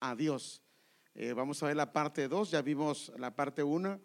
a Dios. Eh, vamos a ver la parte 2, ya vimos la parte 1.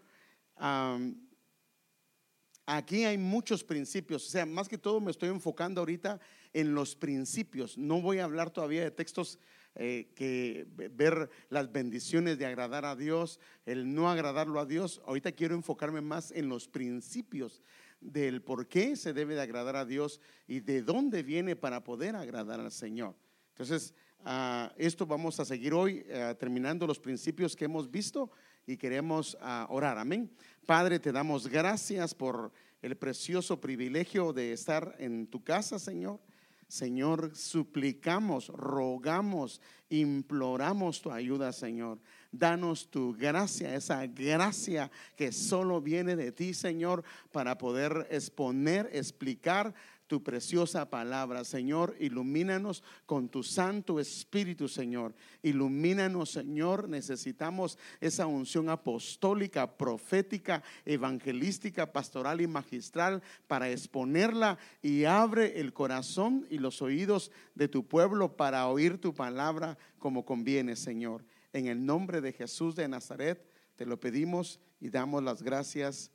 aquí hay muchos principios, o sea, más que todo me estoy enfocando ahorita en los principios. No voy a hablar todavía de textos eh, que ver las bendiciones de agradar a Dios, el no agradarlo a Dios. Ahorita quiero enfocarme más en los principios del por qué se debe de agradar a Dios y de dónde viene para poder agradar al Señor. Entonces, ah, esto vamos a seguir hoy ah, terminando los principios que hemos visto y queremos ah, orar. Amén. Padre, te damos gracias por el precioso privilegio de estar en tu casa, Señor. Señor, suplicamos, rogamos, imploramos tu ayuda, Señor. Danos tu gracia, esa gracia que solo viene de ti, Señor, para poder exponer, explicar tu preciosa palabra. Señor, ilumínanos con tu Santo Espíritu, Señor. Ilumínanos, Señor. Necesitamos esa unción apostólica, profética, evangelística, pastoral y magistral para exponerla y abre el corazón y los oídos de tu pueblo para oír tu palabra como conviene, Señor. En el nombre de Jesús de Nazaret te lo pedimos y damos las gracias.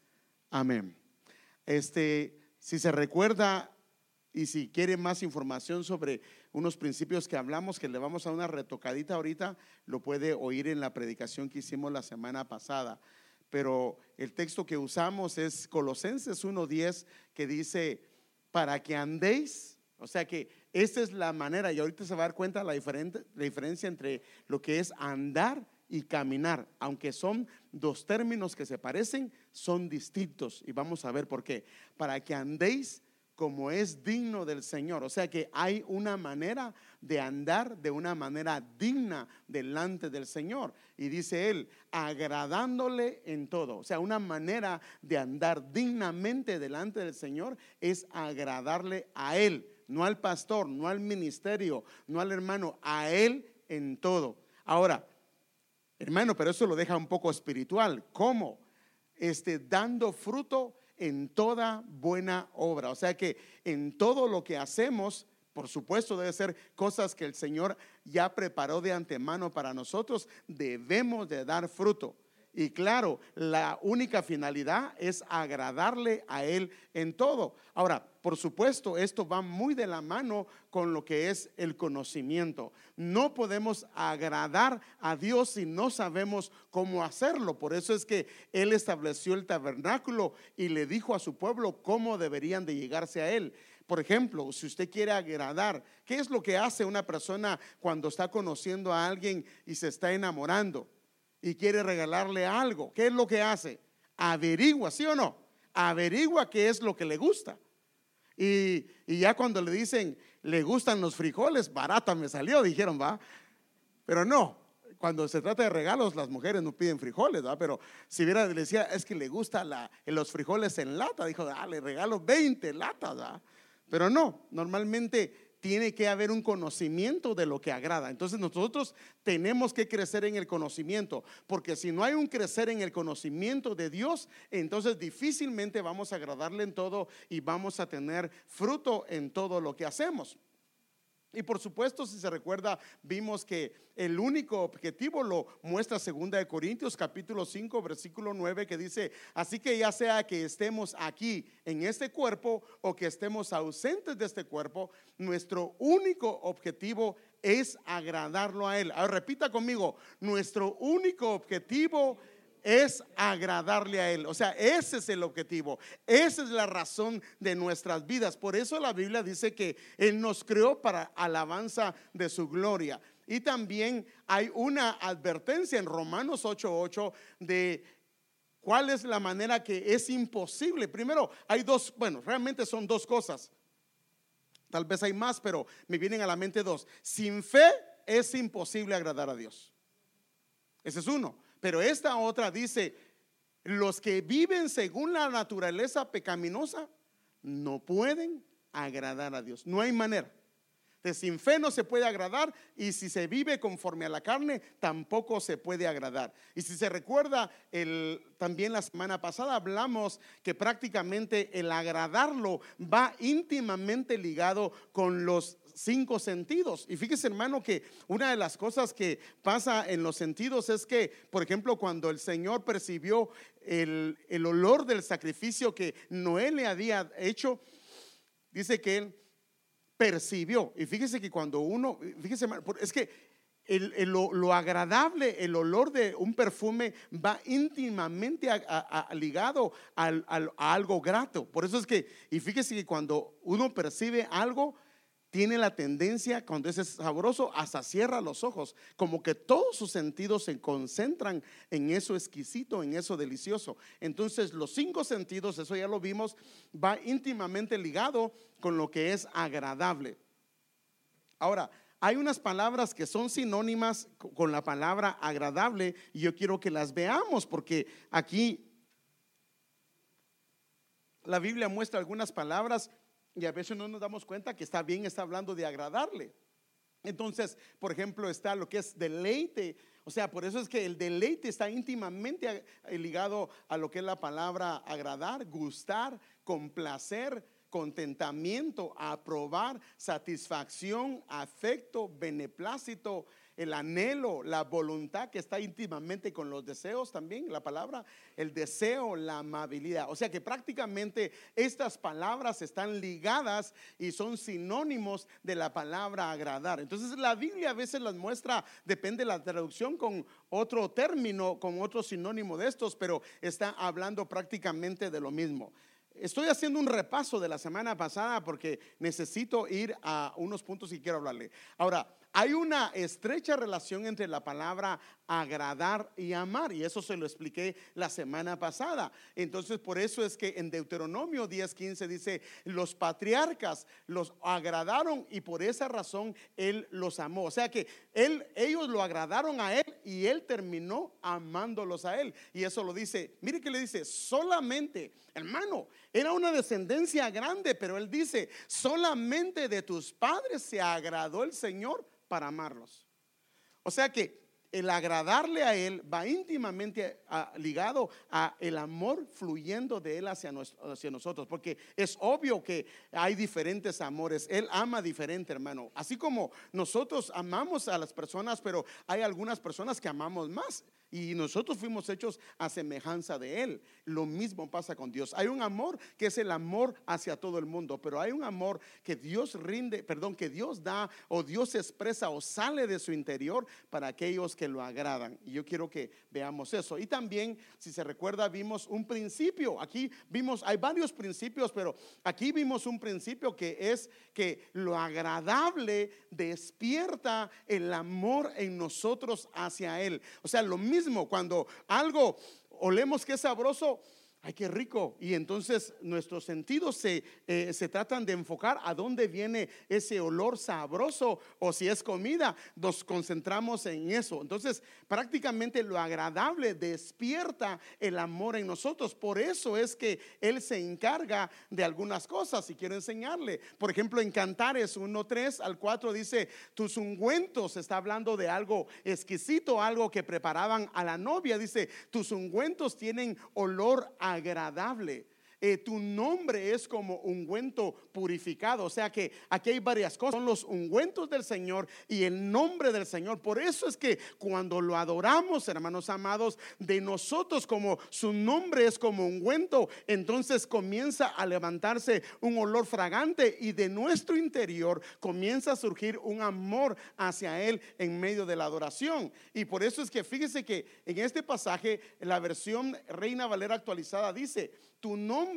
Amén. Este, si se recuerda, y si quiere más información sobre unos principios que hablamos, que le vamos a una retocadita ahorita, lo puede oír en la predicación que hicimos la semana pasada. Pero el texto que usamos es Colosenses 1.10, que dice, para que andéis, o sea que esta es la manera, y ahorita se va a dar cuenta la, diferente, la diferencia entre lo que es andar y caminar, aunque son dos términos que se parecen, son distintos. Y vamos a ver por qué. Para que andéis como es digno del Señor. O sea que hay una manera de andar de una manera digna delante del Señor. Y dice él, agradándole en todo. O sea, una manera de andar dignamente delante del Señor es agradarle a Él, no al pastor, no al ministerio, no al hermano, a Él en todo. Ahora, hermano, pero eso lo deja un poco espiritual. ¿Cómo? Este, dando fruto en toda buena obra. O sea que en todo lo que hacemos, por supuesto, debe ser cosas que el Señor ya preparó de antemano para nosotros, debemos de dar fruto. Y claro, la única finalidad es agradarle a Él en todo. Ahora, por supuesto, esto va muy de la mano con lo que es el conocimiento. No podemos agradar a Dios si no sabemos cómo hacerlo. Por eso es que Él estableció el tabernáculo y le dijo a su pueblo cómo deberían de llegarse a Él. Por ejemplo, si usted quiere agradar, ¿qué es lo que hace una persona cuando está conociendo a alguien y se está enamorando? Y quiere regalarle algo, ¿qué es lo que hace? Averigua, ¿sí o no? Averigua qué es lo que le gusta. Y, ya cuando le dicen, le gustan los frijoles, barata me salió, dijeron, va. Pero no, cuando se trata de regalos, las mujeres no piden frijoles, ¿va? Pero si hubiera, le decía, es que le gusta los frijoles en lata, dijo, ah, le regalo 20 latas, ¿va? Pero no, normalmente tiene que haber un conocimiento de lo que agrada. Entonces nosotros tenemos que crecer en el conocimiento, porque si no hay un crecer en el conocimiento de Dios, entonces difícilmente vamos a agradarle en todo y vamos a tener fruto en todo lo que hacemos. Y por supuesto, si se recuerda, vimos que el único objetivo lo muestra segunda de Corintios capítulo 5 versículo 9 que dice, así que ya sea que estemos aquí en este cuerpo o que estemos ausentes de este cuerpo, nuestro único objetivo es agradarlo a él. Ahora repita conmigo, nuestro único objetivo es agradarle a Él. O sea, ese es el objetivo, esa es la razón de nuestras vidas. Por eso la Biblia dice que Él nos creó para alabanza de su gloria. Y también hay una advertencia en Romanos 8:8 de cuál es la manera que es imposible. Primero, hay dos, bueno, realmente son dos cosas. Tal vez hay más, pero me vienen a la mente dos. Sin fe es imposible agradar a Dios. Ese es uno. Pero esta otra dice, los que viven según la naturaleza pecaminosa no pueden agradar a Dios. No hay manera. De sin fe no se puede agradar y si se vive conforme a la carne tampoco se puede agradar. Y si se recuerda, también la semana pasada hablamos que prácticamente el agradarlo va íntimamente ligado con los cinco sentidos. Y fíjese hermano que una de las cosas que pasa en los sentidos es que, por ejemplo, cuando el Señor percibió el, el olor del sacrificio que Noé le había hecho, dice que él percibió. Y fíjese que cuando uno, fíjese, es que lo, agradable, el olor de un perfume va íntimamente ligado a algo grato. Por eso es que, y fíjese que cuando uno percibe algo, tiene la tendencia, cuando es sabroso, hasta cierra los ojos, como que todos sus sentidos se concentran en eso exquisito, en eso delicioso. Entonces, los cinco sentidos, eso ya lo vimos, va íntimamente ligado con lo que es agradable. Ahora, hay unas palabras que son sinónimas con la palabra agradable y yo quiero que las veamos porque aquí la Biblia muestra algunas palabras y a veces no nos damos cuenta que está bien, está hablando de agradarle. Entonces, por ejemplo, está lo que es deleite. O sea, por eso es que el deleite está íntimamente ligado a lo que es la palabra agradar, gustar, complacer contentamiento, aprobar, satisfacción, afecto, beneplácito, el anhelo, la voluntad que está íntimamente con los deseos también, la palabra, el deseo, la amabilidad. O sea que prácticamente estas palabras están ligadas y son sinónimos de la palabra agradar. Entonces la Biblia a veces las muestra, depende de la traducción, con otro término, con otro sinónimo de estos, pero está hablando prácticamente de lo mismo. Estoy haciendo un repaso de la semana pasada porque necesito ir a unos puntos y quiero hablarle. Ahora, hay una estrecha relación entre la palabra agradar y amar, y eso se lo expliqué la semana pasada. Entonces, por eso es que en Deuteronomio 10:15 dice, los patriarcas los agradaron y por esa razón él los amó. O sea que él, ellos lo agradaron a él y él terminó amándolos a él. Y eso lo dice, mire que le dice, solamente, hermano, era una descendencia grande, pero él dice, solamente de tus padres se agradó el Señor para amarlos. O sea que el agradarle a Él va íntimamente ligado a el amor fluyendo de Él hacia, hacia, nosotros, porque es obvio que hay diferentes amores. Él ama diferente, hermano. Así como nosotros amamos a las personas, pero hay algunas personas que amamos más. Y nosotros fuimos hechos a semejanza de Él. Lo mismo pasa con Dios. Hay un amor que es el amor hacia todo el mundo, pero hay un amor que Dios rinde, perdón, que Dios da o Dios expresa o sale de su interior para aquellos que lo agradan. Y yo quiero que veamos eso. Y también, si se recuerda, vimos un principio. Aquí vimos, hay varios principios, pero aquí vimos un principio que es que lo agradable despierta el amor en nosotros hacia Él. O sea, lo mismo cuando algo olemos que es sabroso, ay, qué rico. Y entonces nuestros sentidos se, eh, se tratan de enfocar a dónde viene ese olor sabroso o si es comida, nos concentramos en eso. Entonces prácticamente lo agradable despierta el amor en nosotros. Por eso es que Él se encarga de algunas cosas y quiero enseñarle. Por ejemplo, en Cantares 1, 3 al 4 dice, tus ungüentos, está hablando de algo exquisito, algo que preparaban a la novia. Dice, tus ungüentos tienen olor a agradable. Eh, tu nombre es como ungüento purificado. O sea que aquí hay varias cosas. Son los ungüentos del Señor y el nombre del Señor. Por eso es que cuando lo adoramos, hermanos amados, de nosotros como su nombre es como ungüento, entonces comienza a levantarse un olor fragante y de nuestro interior comienza a surgir un amor hacia Él en medio de la adoración. Y por eso es que fíjese que en este pasaje, la versión Reina Valera actualizada dice, tu nombre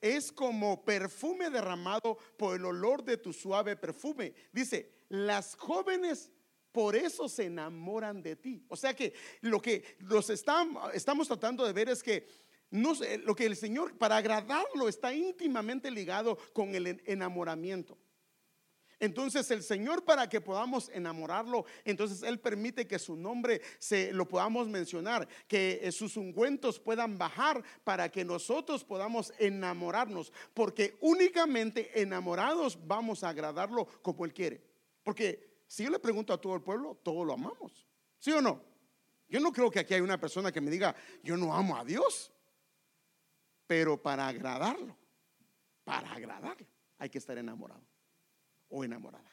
es como perfume derramado por el olor de tu suave perfume. Dice, las jóvenes por eso se enamoran de ti. O sea que lo que los estamos tratando de ver es que no, lo que el Señor, para agradarlo, está íntimamente ligado con el enamoramiento. Entonces el Señor para que podamos enamorarlo, entonces Él permite que su nombre se lo podamos mencionar, que eh, sus ungüentos puedan bajar para que nosotros podamos enamorarnos, porque únicamente enamorados vamos a agradarlo como Él quiere. Porque si yo le pregunto a todo el pueblo, todos lo amamos. ¿Sí o no? Yo no creo que aquí hay una persona que me diga, yo no amo a Dios, pero para agradarlo, para agradarlo, hay que estar enamorado o enamorada.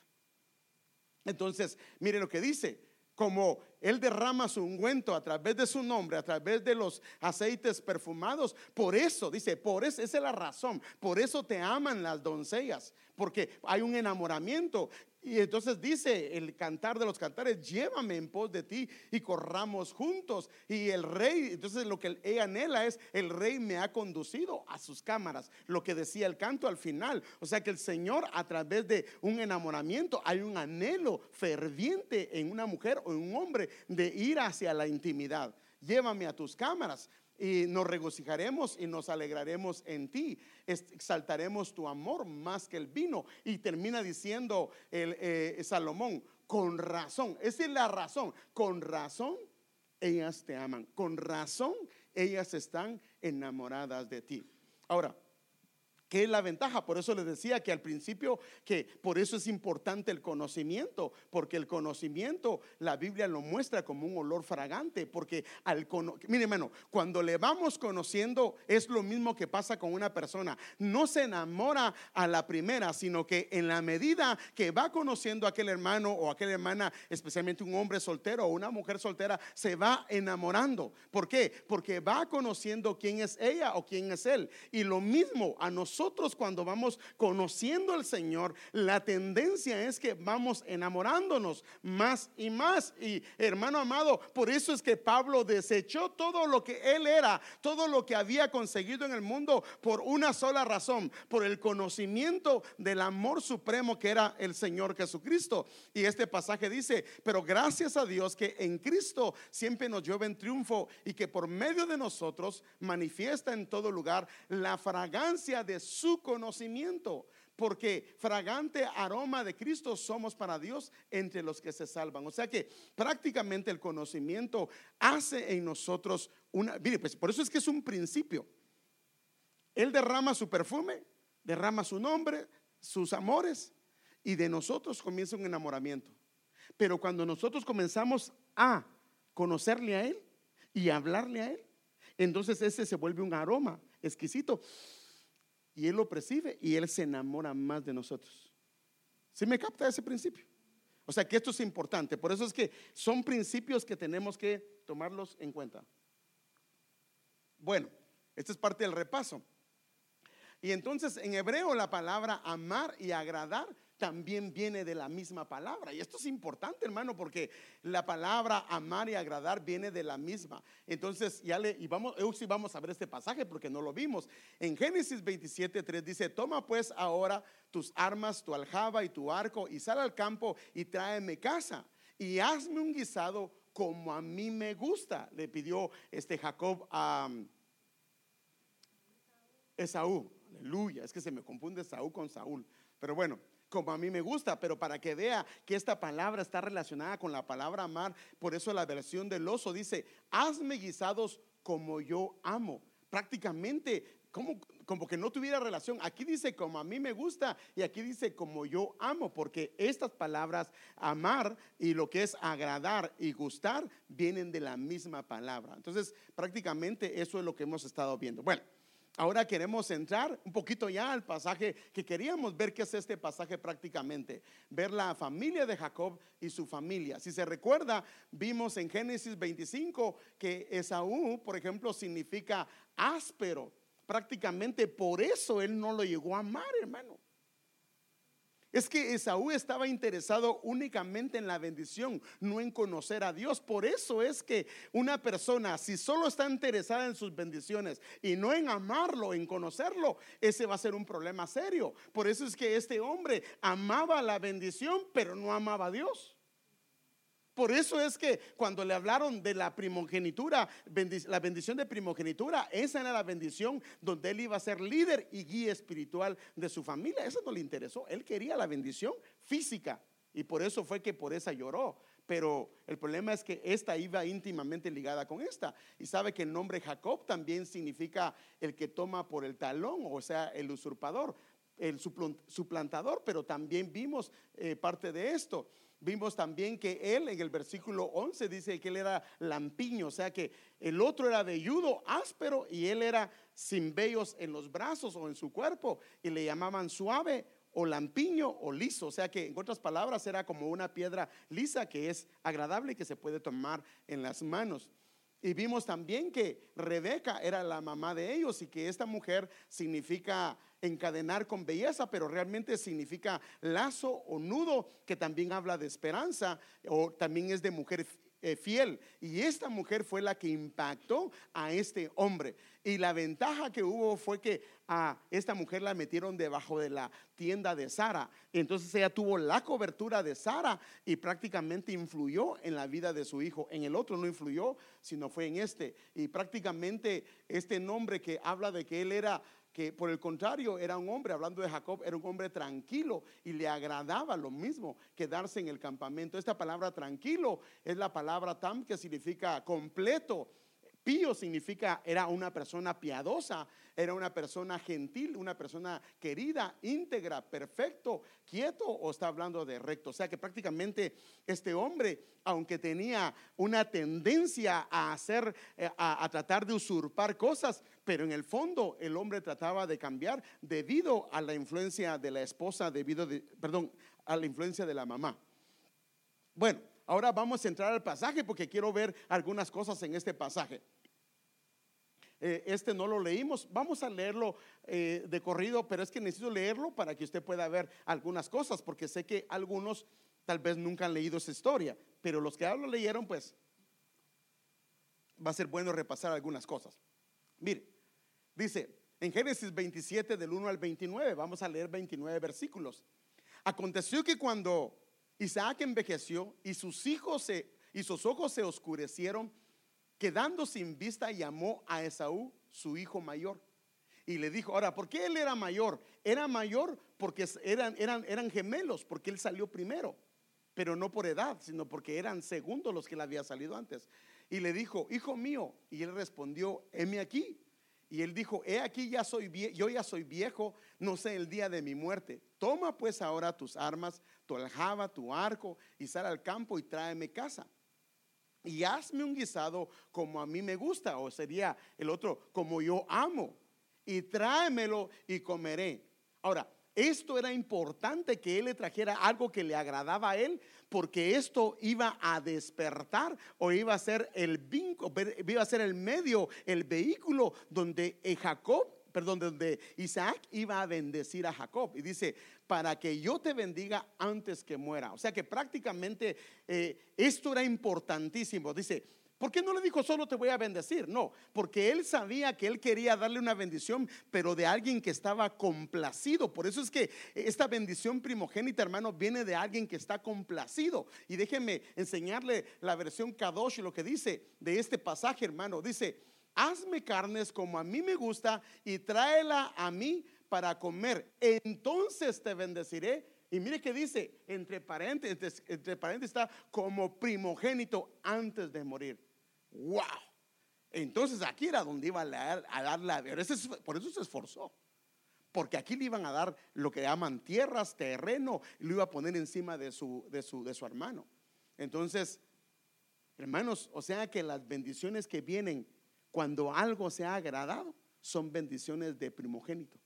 Entonces, mire lo que dice, como Él derrama su ungüento a través de su nombre, a través de los aceites perfumados, por eso, dice, por eso, esa es la razón, por eso te aman las doncellas, porque hay un enamoramiento. Y entonces dice el cantar de los cantares, llévame en pos de ti y corramos juntos. Y el rey, entonces lo que ella anhela es, el rey me ha conducido a sus cámaras, lo que decía el canto al final. O sea que el Señor a través de un enamoramiento, hay un anhelo ferviente en una mujer o en un hombre de ir hacia la intimidad. Llévame a tus cámaras y nos regocijaremos y nos alegraremos en ti. Exaltaremos tu amor más que el vino. Y termina diciendo el, eh, Salomón, con razón, esa es la razón, con razón ellas te aman, con razón ellas están enamoradas de ti. Ahora, ¿Qué es la ventaja? Por eso les decía que al principio que por eso es importante el conocimiento, porque el conocimiento la Biblia lo muestra como un olor fragante, porque al mire hermano, cuando le vamos conociendo es lo mismo que pasa con una persona, no se enamora a la primera, sino que en la medida que va conociendo a aquel hermano o aquella hermana, especialmente un hombre soltero o una mujer soltera, se va enamorando. ¿Por qué? Porque va conociendo quién es ella o quién es él. Y lo mismo a nosotros nosotros cuando vamos conociendo al Señor, la tendencia es que vamos enamorándonos más y más. Y hermano amado, por eso es que Pablo desechó todo lo que él era, todo lo que había conseguido en el mundo por una sola razón, por el conocimiento del amor supremo que era el Señor Jesucristo. Y este pasaje dice, pero gracias a Dios que en Cristo siempre nos llueve en triunfo y que por medio de nosotros manifiesta en todo lugar la fragancia de su conocimiento, porque fragante aroma de Cristo somos para Dios entre los que se salvan. O sea que prácticamente el conocimiento hace en nosotros una... Mire, pues por eso es que es un principio. Él derrama su perfume, derrama su nombre, sus amores, y de nosotros comienza un enamoramiento. Pero cuando nosotros comenzamos a conocerle a Él y hablarle a Él, entonces ese se vuelve un aroma exquisito y Él lo percibe y Él se enamora más de nosotros. ¿Sí me capta ese principio? O sea que esto es importante. Por eso es que son principios que tenemos que tomarlos en cuenta. Bueno, esta es parte del repaso. Y entonces en hebreo la palabra amar y agradar también viene de la misma palabra. Y esto es importante, hermano, porque la palabra amar y agradar viene de la misma. Entonces, ya le, y vamos, sí vamos a ver este pasaje porque no lo vimos. En Génesis 27, 3 dice, toma pues ahora tus armas, tu aljaba y tu arco y sal al campo y tráeme casa y hazme un guisado como a mí me gusta, le pidió este Jacob a um, Esaú. Aleluya, es que se me confunde Esaú con Saúl. Pero bueno, como a mí me gusta, pero para que vea que esta palabra está relacionada con la palabra amar, por eso la versión del oso dice, hazme guisados como yo amo. Prácticamente, como, como que no tuviera relación. Aquí dice como a mí me gusta y aquí dice como yo amo, porque estas palabras amar y lo que es agradar y gustar vienen de la misma palabra. Entonces, prácticamente eso es lo que hemos estado viendo. Bueno. Ahora queremos entrar un poquito ya al pasaje que queríamos ver qué es este pasaje prácticamente. Ver la familia de Jacob y su familia. Si se recuerda, vimos en Génesis 25 que Esaú, por ejemplo, significa áspero. Prácticamente por eso él no lo llegó a amar, hermano. Es que Esaú estaba interesado únicamente en la bendición, no en conocer a Dios. Por eso es que una persona, si solo está interesada en sus bendiciones y no en amarlo, en conocerlo, ese va a ser un problema serio. Por eso es que este hombre amaba la bendición, pero no amaba a Dios. Por eso es que cuando le hablaron de la primogenitura, la bendición de primogenitura, esa era la bendición donde él iba a ser líder y guía espiritual de su familia. Eso no le interesó. Él quería la bendición física y por eso fue que por esa lloró. Pero el problema es que esta iba íntimamente ligada con esta. Y sabe que el nombre Jacob también significa el que toma por el talón, o sea, el usurpador, el suplantador, pero también vimos eh, parte de esto. Vimos también que él en el versículo 11 dice que él era lampiño, o sea que el otro era velludo, áspero y él era sin vellos en los brazos o en su cuerpo y le llamaban suave o lampiño o liso, o sea que en otras palabras era como una piedra lisa que es agradable y que se puede tomar en las manos. Y vimos también que Rebeca era la mamá de ellos y que esta mujer significa encadenar con belleza, pero realmente significa lazo o nudo, que también habla de esperanza o también es de mujer eh, fiel. Y esta mujer fue la que impactó a este hombre. Y la ventaja que hubo fue que a esta mujer la metieron debajo de la tienda de Sara. Entonces ella tuvo la cobertura de Sara y prácticamente influyó en la vida de su hijo. En el otro no influyó, sino fue en este. Y prácticamente este nombre que habla de que él era que por el contrario era un hombre, hablando de Jacob, era un hombre tranquilo y le agradaba lo mismo quedarse en el campamento. Esta palabra tranquilo es la palabra tam que significa completo. Pío significa era una persona piadosa, era una persona gentil, una persona querida, íntegra, perfecto, quieto o está hablando de recto. O sea que prácticamente este hombre, aunque tenía una tendencia a hacer, eh, a, tratar de usurpar cosas, pero en el fondo el hombre trataba de cambiar debido a la influencia de la esposa, debido, de, perdón, a la influencia de la mamá. Bueno, ahora vamos a entrar al pasaje porque quiero ver algunas cosas en este pasaje. Eh, este no lo leímos, vamos a leerlo eh, de corrido, pero es que necesito leerlo para que usted pueda ver algunas cosas, porque sé que algunos tal vez nunca han leído esa historia, pero los que ya lo leyeron, pues va a ser bueno repasar algunas cosas. Mire, Dice en Génesis 27 del 1 al 29, vamos a leer 29 versículos. Aconteció que cuando Isaac envejeció y sus hijos se, y sus ojos se oscurecieron, quedando sin vista, llamó a Esaú, su hijo mayor. Y le dijo, ahora, ¿por qué él era mayor? Era mayor porque eran, gemelos, porque él salió primero, pero no por edad, sino porque eran segundos los que le había salido antes. Y le dijo, hijo mío, y él respondió, heme aquí. Y él dijo, he aquí ya soy yo ya soy viejo, no sé el día de mi muerte. Toma pues ahora tus armas, tu aljaba, tu arco, y sal al campo y tráeme casa. Y hazme un guisado como a mí me gusta, o sería el otro, como yo amo. Y tráemelo y comeré. Ahora, esto era importante que él le trajera algo que le agradaba a él, porque esto iba a despertar o iba a ser el vínculo, iba a ser el medio, el vehículo donde Jacob, perdón, donde Isaac iba a bendecir a Jacob. Y dice, para que yo te bendiga antes que muera. O sea que prácticamente eh, esto era importantísimo. Dice, ¿Por qué no le dijo solo te voy a bendecir? No, porque él sabía que él quería darle una bendición, pero de alguien que estaba complacido. Por eso es que esta bendición primogénita, hermano, viene de alguien que está complacido. Y déjeme enseñarle la versión Kadosh lo que dice de este pasaje, hermano. Dice, hazme carnes como a mí me gusta y tráela a mí para comer. Entonces te bendeciré y mire que dice, entre paréntesis, entre paréntesis está como primogénito antes de morir. ¡Wow! Entonces aquí era donde iba a dar, a dar la... Por eso se esforzó. Porque aquí le iban a dar lo que llaman tierras, terreno, y lo iba a poner encima de su, de su, de su hermano. Entonces, hermanos, o sea que las bendiciones que vienen cuando algo se ha agradado son bendiciones de primogénito.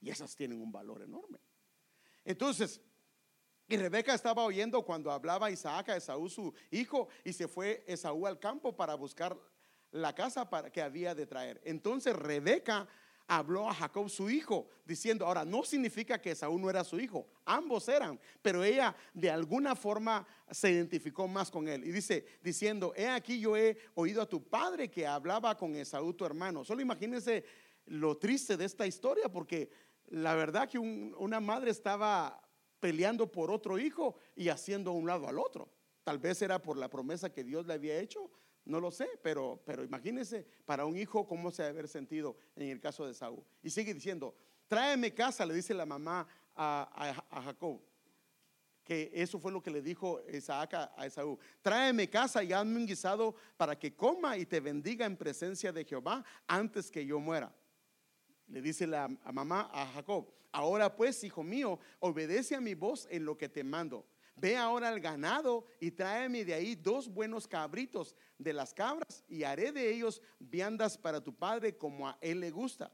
Y esas tienen un valor enorme. Entonces, y Rebeca estaba oyendo cuando hablaba Isaac a Esaú, su hijo, y se fue Esaú al campo para buscar la casa que había de traer. Entonces Rebeca habló a Jacob, su hijo, diciendo, ahora no significa que Esaú no era su hijo, ambos eran, pero ella de alguna forma se identificó más con él. Y dice, diciendo, he aquí yo he oído a tu padre que hablaba con Esaú, tu hermano. Solo imagínense lo triste de esta historia, porque la verdad que una madre estaba peleando por otro hijo y haciendo un lado al otro. Tal vez era por la promesa que Dios le había hecho, no lo sé, pero, pero imagínense para un hijo cómo se debe haber sentido en el caso de Saúl. Y sigue diciendo, tráeme casa, le dice la mamá a, Jacob, que eso fue lo que le dijo Isaac a Esaú. Tráeme casa y hazme un guisado para que coma y te bendiga en presencia de Jehová antes que yo muera. Le dice la mamá a Jacob, ahora pues, hijo mío, obedece a mi voz en lo que te mando. Ve ahora al ganado y tráeme de ahí dos buenos cabritos de las cabras y haré de ellos viandas para tu padre como a él le gusta.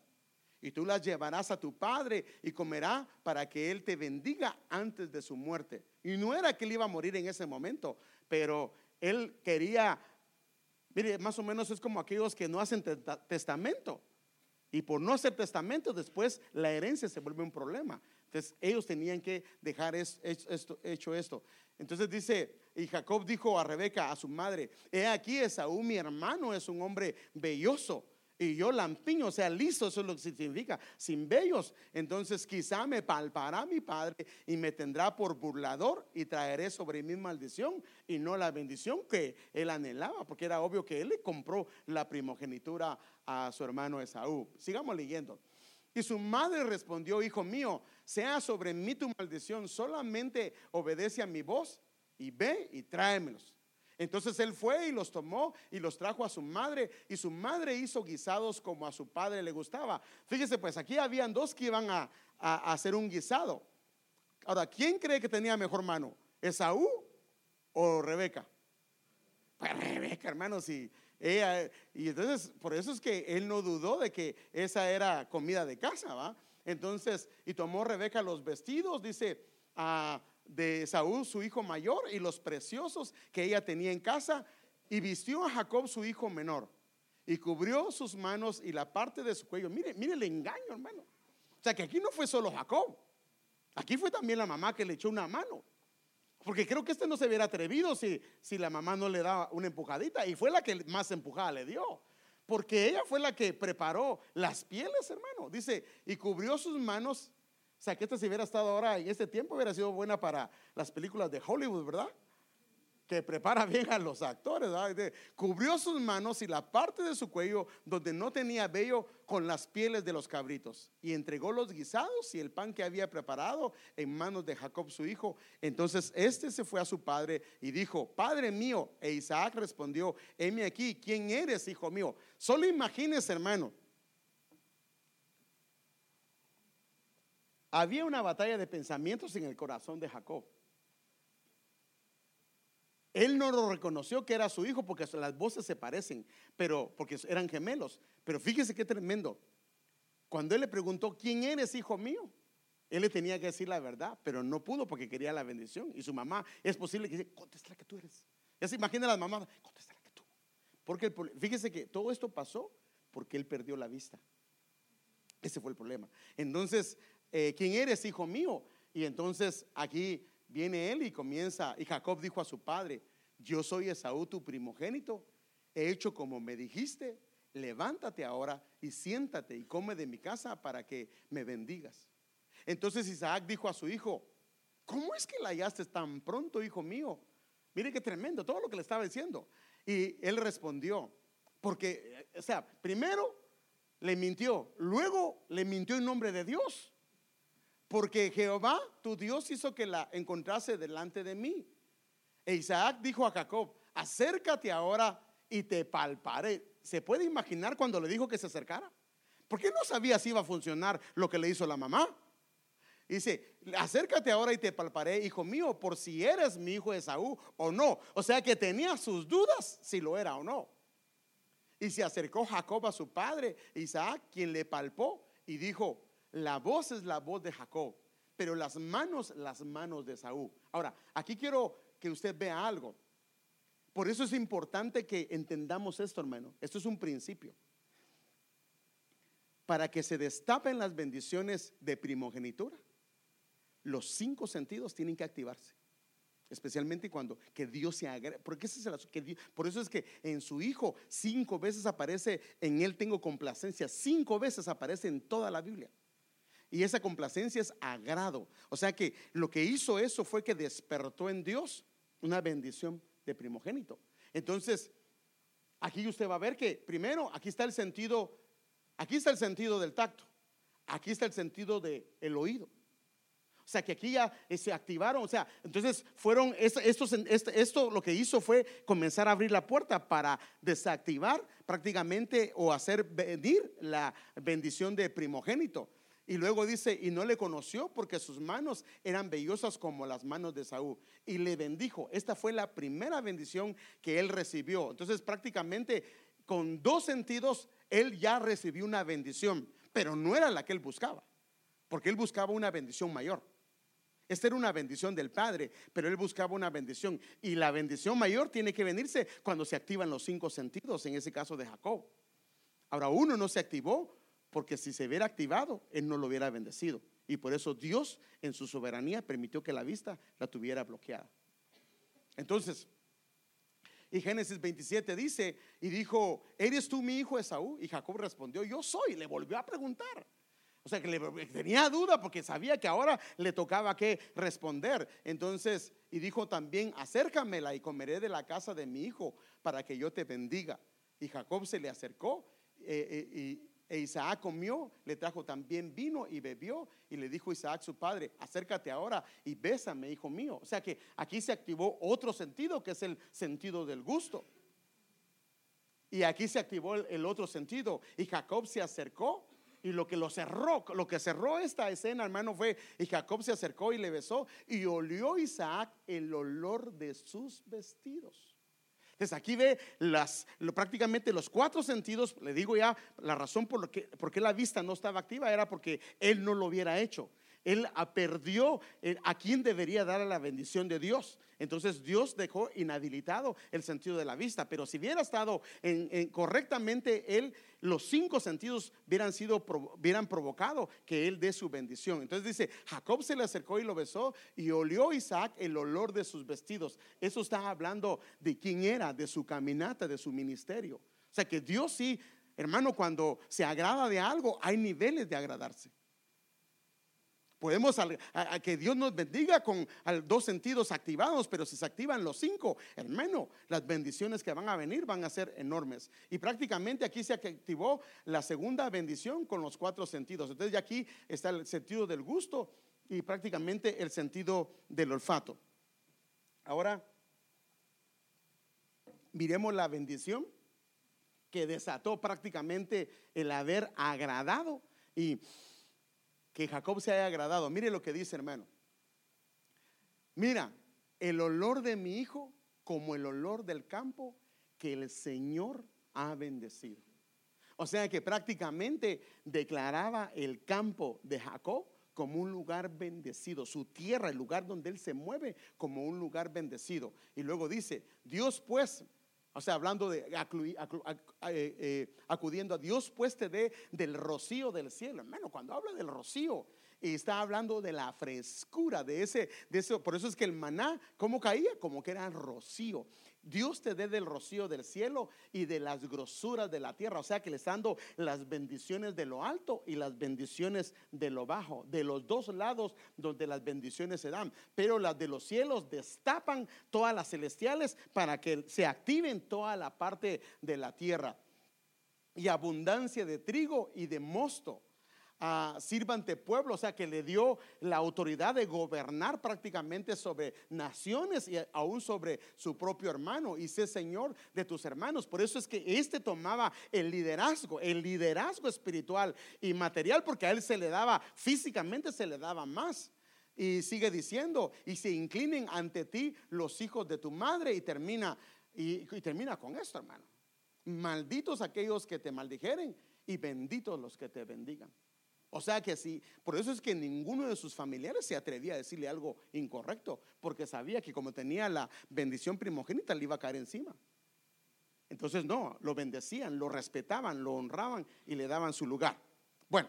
y tú las llevarás a tu padre y comerá para que él te bendiga antes de su muerte. Y no era que él iba a morir en ese momento, pero él quería, mire, más o menos es como aquellos que no hacen testamento. Y por no hacer testamento, después la herencia se vuelve un problema. Entonces ellos tenían que dejar esto, hecho esto. Entonces dice, y Jacob dijo a Rebeca, a su madre, he aquí Esaú, mi hermano, es un hombre belloso y yo lampiño, o sea, listo, eso es lo que significa, sin bellos. Entonces quizá me palpará mi padre y me tendrá por burlador y traeré sobre mí maldición y no la bendición que él anhelaba, porque era obvio que él le compró la primogenitura a su hermano Esaú. Sigamos leyendo. Y su madre respondió, hijo mío, sea sobre mí tu maldición, solamente obedece a mi voz y ve y tráemelos. Entonces él fue y los tomó y los trajo a su madre y su madre hizo guisados como a su padre le gustaba. Fíjese pues, aquí habían dos que iban a, hacer un guisado. Ahora, ¿quién cree que tenía mejor mano? ¿Esaú o Rebeca? Pues Rebeca, hermanos, y ella, y entonces por eso es que él no dudó de que esa era comida de casa, ¿va? Entonces, y tomó Rebeca los vestidos, dice, a de Saúl, su hijo mayor, y los preciosos que ella tenía en casa, y vistió a Jacob, su hijo menor, y cubrió sus manos y la parte de su cuello. Mire, mire el engaño, hermano. O sea que aquí no fue solo Jacob, aquí fue también la mamá que le echó una mano. Porque creo que este no se hubiera atrevido si, si la mamá no le daba una empujadita, y fue la que más empujada le dio. Porque ella fue la que preparó las pieles, hermano. Dice, y cubrió sus manos o sea, que esta si hubiera estado ahora en este tiempo hubiera sido buena para las películas de Hollywood, ¿verdad? Que prepara bien a los actores. Cubrió sus manos y la parte de su cuello donde no tenía vello con las pieles de los cabritos y entregó los guisados y el pan que había preparado en manos de Jacob su hijo. Entonces este se fue a su padre y dijo, Padre mío. E Isaac respondió, heme aquí, ¿quién eres, hijo mío? Solo imagínese, hermano Había una batalla de pensamientos en el corazón de Jacob. Él no lo reconoció que era su hijo porque las voces se parecen, pero porque eran gemelos. Pero fíjese qué tremendo. Cuando él le preguntó, ¿quién eres, hijo mío? Él le tenía que decir la verdad, pero no pudo porque quería la bendición. Y su mamá, es posible que dice, contesta que tú eres. Ya se imagina las mamás, contesta que tú. Porque fíjese que todo esto pasó porque él perdió la vista. Ese fue el problema. Entonces, eh, ¿quién eres, hijo mío? Y entonces aquí viene él y comienza, y Jacob dijo a su padre, yo soy Esaú, tu primogénito, he hecho como me dijiste, levántate ahora y siéntate y come de mi casa para que me bendigas. Entonces Isaac dijo a su hijo, ¿cómo es que la hallaste tan pronto, hijo mío? Mire qué tremendo, todo lo que le estaba diciendo. Y él respondió, porque, o sea, primero le mintió, luego le mintió en nombre de Dios. Porque Jehová, tu Dios, hizo que la encontrase delante de mí. E Isaac dijo a Jacob, acércate ahora y te palparé. ¿Se puede imaginar cuando le dijo que se acercara? Porque no sabía si iba a funcionar lo que le hizo la mamá. Dice, acércate ahora y te palparé, hijo mío, por si eres mi hijo Esaú o no. O sea que tenía sus dudas si lo era o no. Y se acercó Jacob a su padre, Isaac, quien le palpó y dijo, la voz es la voz de Jacob, pero las manos, las manos de Saúl. Ahora, aquí quiero que usted vea algo. Por eso es importante que entendamos esto, hermano. Esto es un principio. Para que se destapen las bendiciones de primogenitura, los cinco sentidos tienen que activarse. Especialmente cuando que Dios se agrega. Porque por eso es que en su Hijo cinco veces aparece, en Él tengo complacencia. Cinco veces aparece en toda la Biblia. Y esa complacencia es agrado. O sea que lo que hizo eso fue que despertó en Dios una bendición de primogénito. Entonces, aquí usted va a ver que primero, aquí está el sentido, aquí está el sentido del tacto, aquí está el sentido del el oído. O sea que aquí ya se activaron, o sea, entonces fueron, esto, esto, esto lo que hizo fue comenzar a abrir la puerta para desactivar prácticamente o hacer venir la bendición de primogénito. Y luego dice, y no le conoció porque sus manos eran vellosas como las manos de Saúl. Y le bendijo. Esta fue la primera bendición que él recibió. Entonces prácticamente con dos sentidos, él ya recibió una bendición. pero no era la que él buscaba, porque él buscaba una bendición mayor. Esta era una bendición del Padre, pero él buscaba una bendición. Y la bendición mayor tiene que venirse cuando se activan los cinco sentidos, en ese caso de Jacob. Ahora, uno no se activó porque si se hubiera activado, él no lo hubiera bendecido. Y por eso Dios, en su soberanía, permitió que la vista la tuviera bloqueada. Entonces, y Génesis 27 dice, y dijo, ¿eres tú mi hijo Esaú? Y Jacob respondió, yo soy. Le volvió a preguntar. O sea que le, tenía duda porque sabía que ahora le tocaba que responder. Entonces, y dijo también, acércamela y comeré de la casa de mi hijo para que yo te bendiga. Y Jacob se le acercó eh, eh, y, e Isaac comió, le trajo también vino y bebió. Y le dijo Isaac su padre, acércate ahora y bésame, hijo mío. O sea que aquí se activó otro sentido que es el sentido del gusto. Y aquí se activó el otro sentido. Y Jacob se acercó y lo que lo cerró, lo que cerró esta escena, hermano, fue, y Jacob se acercó y le besó, y olió Isaac el olor de sus vestidos. Entonces aquí ve las, prácticamente los cuatro sentidos, le digo ya, la razón por, lo que, por qué la vista no estaba activa era porque él no lo hubiera hecho. Él perdió eh, a quien debería dar la bendición de Dios. Entonces Dios dejó inhabilitado el sentido de la vista. Pero si hubiera estado en, correctamente, él, los cinco sentidos hubieran sido, hubieran provocado que él dé su bendición. Entonces dice, Jacob se le acercó y lo besó y olió Isaac el olor de sus vestidos. Eso está hablando de quién era, de su caminata, de su ministerio. O sea que Dios sí, hermano, cuando se agrada de algo, hay niveles de agradarse. Podemos que Dios nos bendiga con dos sentidos activados, pero si se activan los cinco, hermano, las bendiciones que van a venir van a ser enormes. Y prácticamente aquí se activó la segunda bendición con los cuatro sentidos. Entonces ya aquí está el sentido del gusto y prácticamente el sentido del olfato. Ahora, miremos la bendición que desató prácticamente el haber agradado y que Jacob se haya agradado. Mire lo que dice, hermano. Mira, el olor de mi hijo como el olor del campo que el Señor ha bendecido. O sea que prácticamente declaraba el campo de Jacob como un lugar bendecido, su tierra, el lugar donde él se mueve, como un lugar bendecido. Y luego dice, Dios pues o sea, hablando de eh, eh, acudiendo a Dios, pues te dé del rocío del cielo. Hermano, cuando habla del rocío, está hablando de la frescura de ese, de ese. Por eso es que el maná, ¿cómo caía? Como que era rocío. Dios te dé del rocío del cielo y de las grosuras de la tierra. O sea que le está dando las bendiciones de lo alto y las bendiciones de lo bajo, de los dos lados donde las bendiciones se dan. Pero las de los cielos destapan todas las celestiales para que se activen toda la parte de la tierra. Y abundancia de trigo y de mosto a sirvante pueblo, o sea que le dio la autoridad de gobernar prácticamente sobre naciones y aún sobre su propio hermano y ser señor de tus hermanos. Por eso es que este tomaba el liderazgo, el liderazgo espiritual y material, porque a él se le daba, físicamente se le daba más. Y sigue diciendo, y se inclinen ante ti los hijos de tu madre y termina, y, y termina con esto, hermano. Malditos aquellos que te maldijeren y benditos los que te bendigan. O sea que sí, por eso es que ninguno de sus familiares se atrevía a decirle algo incorrecto, porque sabía que como tenía la bendición primogénita le iba a caer encima. Entonces no, lo bendecían, lo respetaban, lo honraban y le daban su lugar. Bueno,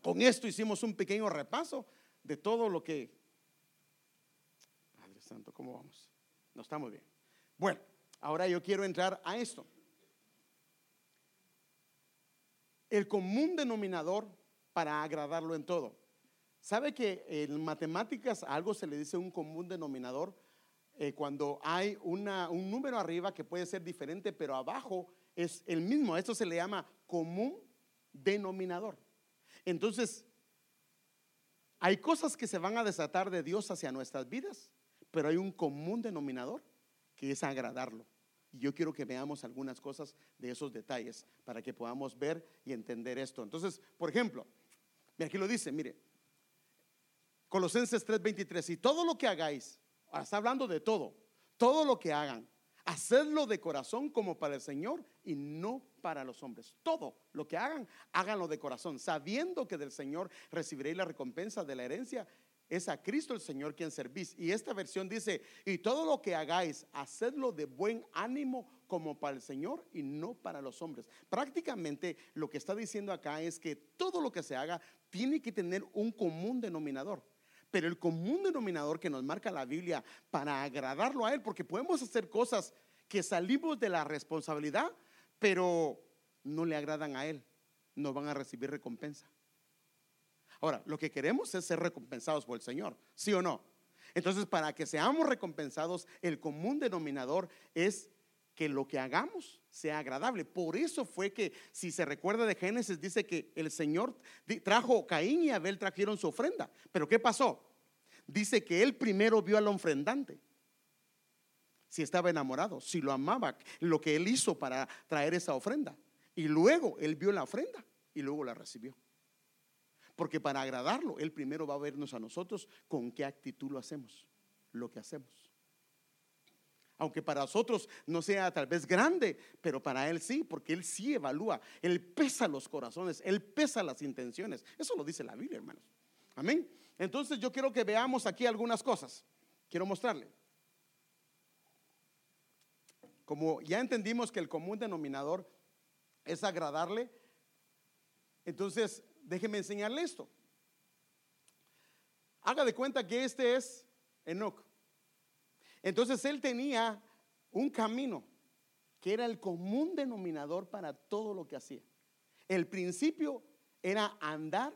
con esto hicimos un pequeño repaso de todo lo que... Padre Santo, ¿cómo vamos? No está muy bien. Bueno, ahora yo quiero entrar a esto. El común denominador para agradarlo en todo. ¿Sabe que en matemáticas algo se le dice un común denominador? Eh, cuando hay una, un número arriba que puede ser diferente, pero abajo es el mismo. Esto se le llama común denominador. Entonces, hay cosas que se van a desatar de Dios hacia nuestras vidas, pero hay un común denominador que es agradarlo. Y yo quiero que veamos algunas cosas de esos detalles para que podamos ver y entender esto. Entonces, por ejemplo, aquí lo dice, mire, Colosenses 3:23, y todo lo que hagáis, ahora está hablando de todo, todo lo que hagan, Hacedlo de corazón como para el Señor y no para los hombres. Todo lo que hagan, háganlo de corazón, sabiendo que del Señor recibiréis la recompensa de la herencia. Es a Cristo el Señor quien servís. Y esta versión dice, y todo lo que hagáis, hacedlo de buen ánimo como para el Señor y no para los hombres. Prácticamente lo que está diciendo acá es que todo lo que se haga tiene que tener un común denominador. Pero el común denominador que nos marca la Biblia para agradarlo a Él, porque podemos hacer cosas que salimos de la responsabilidad, pero no le agradan a Él, no van a recibir recompensa. Ahora, lo que queremos es ser recompensados por el Señor, ¿sí o no? Entonces, para que seamos recompensados, el común denominador es que lo que hagamos sea agradable. Por eso fue que, si se recuerda de Génesis, dice que el Señor trajo, Caín y Abel trajeron su ofrenda. Pero ¿qué pasó? Dice que él primero vio al ofrendante. Si estaba enamorado, si lo amaba, lo que él hizo para traer esa ofrenda. Y luego él vio la ofrenda y luego la recibió. Porque para agradarlo, él primero va a vernos a nosotros con qué actitud lo hacemos, lo que hacemos aunque para nosotros no sea tal vez grande, pero para Él sí, porque Él sí evalúa, Él pesa los corazones, Él pesa las intenciones. Eso lo dice la Biblia, hermanos. Amén. Entonces yo quiero que veamos aquí algunas cosas. Quiero mostrarle. Como ya entendimos que el común denominador es agradarle, entonces déjeme enseñarle esto. Haga de cuenta que este es Enoch. Entonces él tenía un camino que era el común denominador para todo lo que hacía. El principio era andar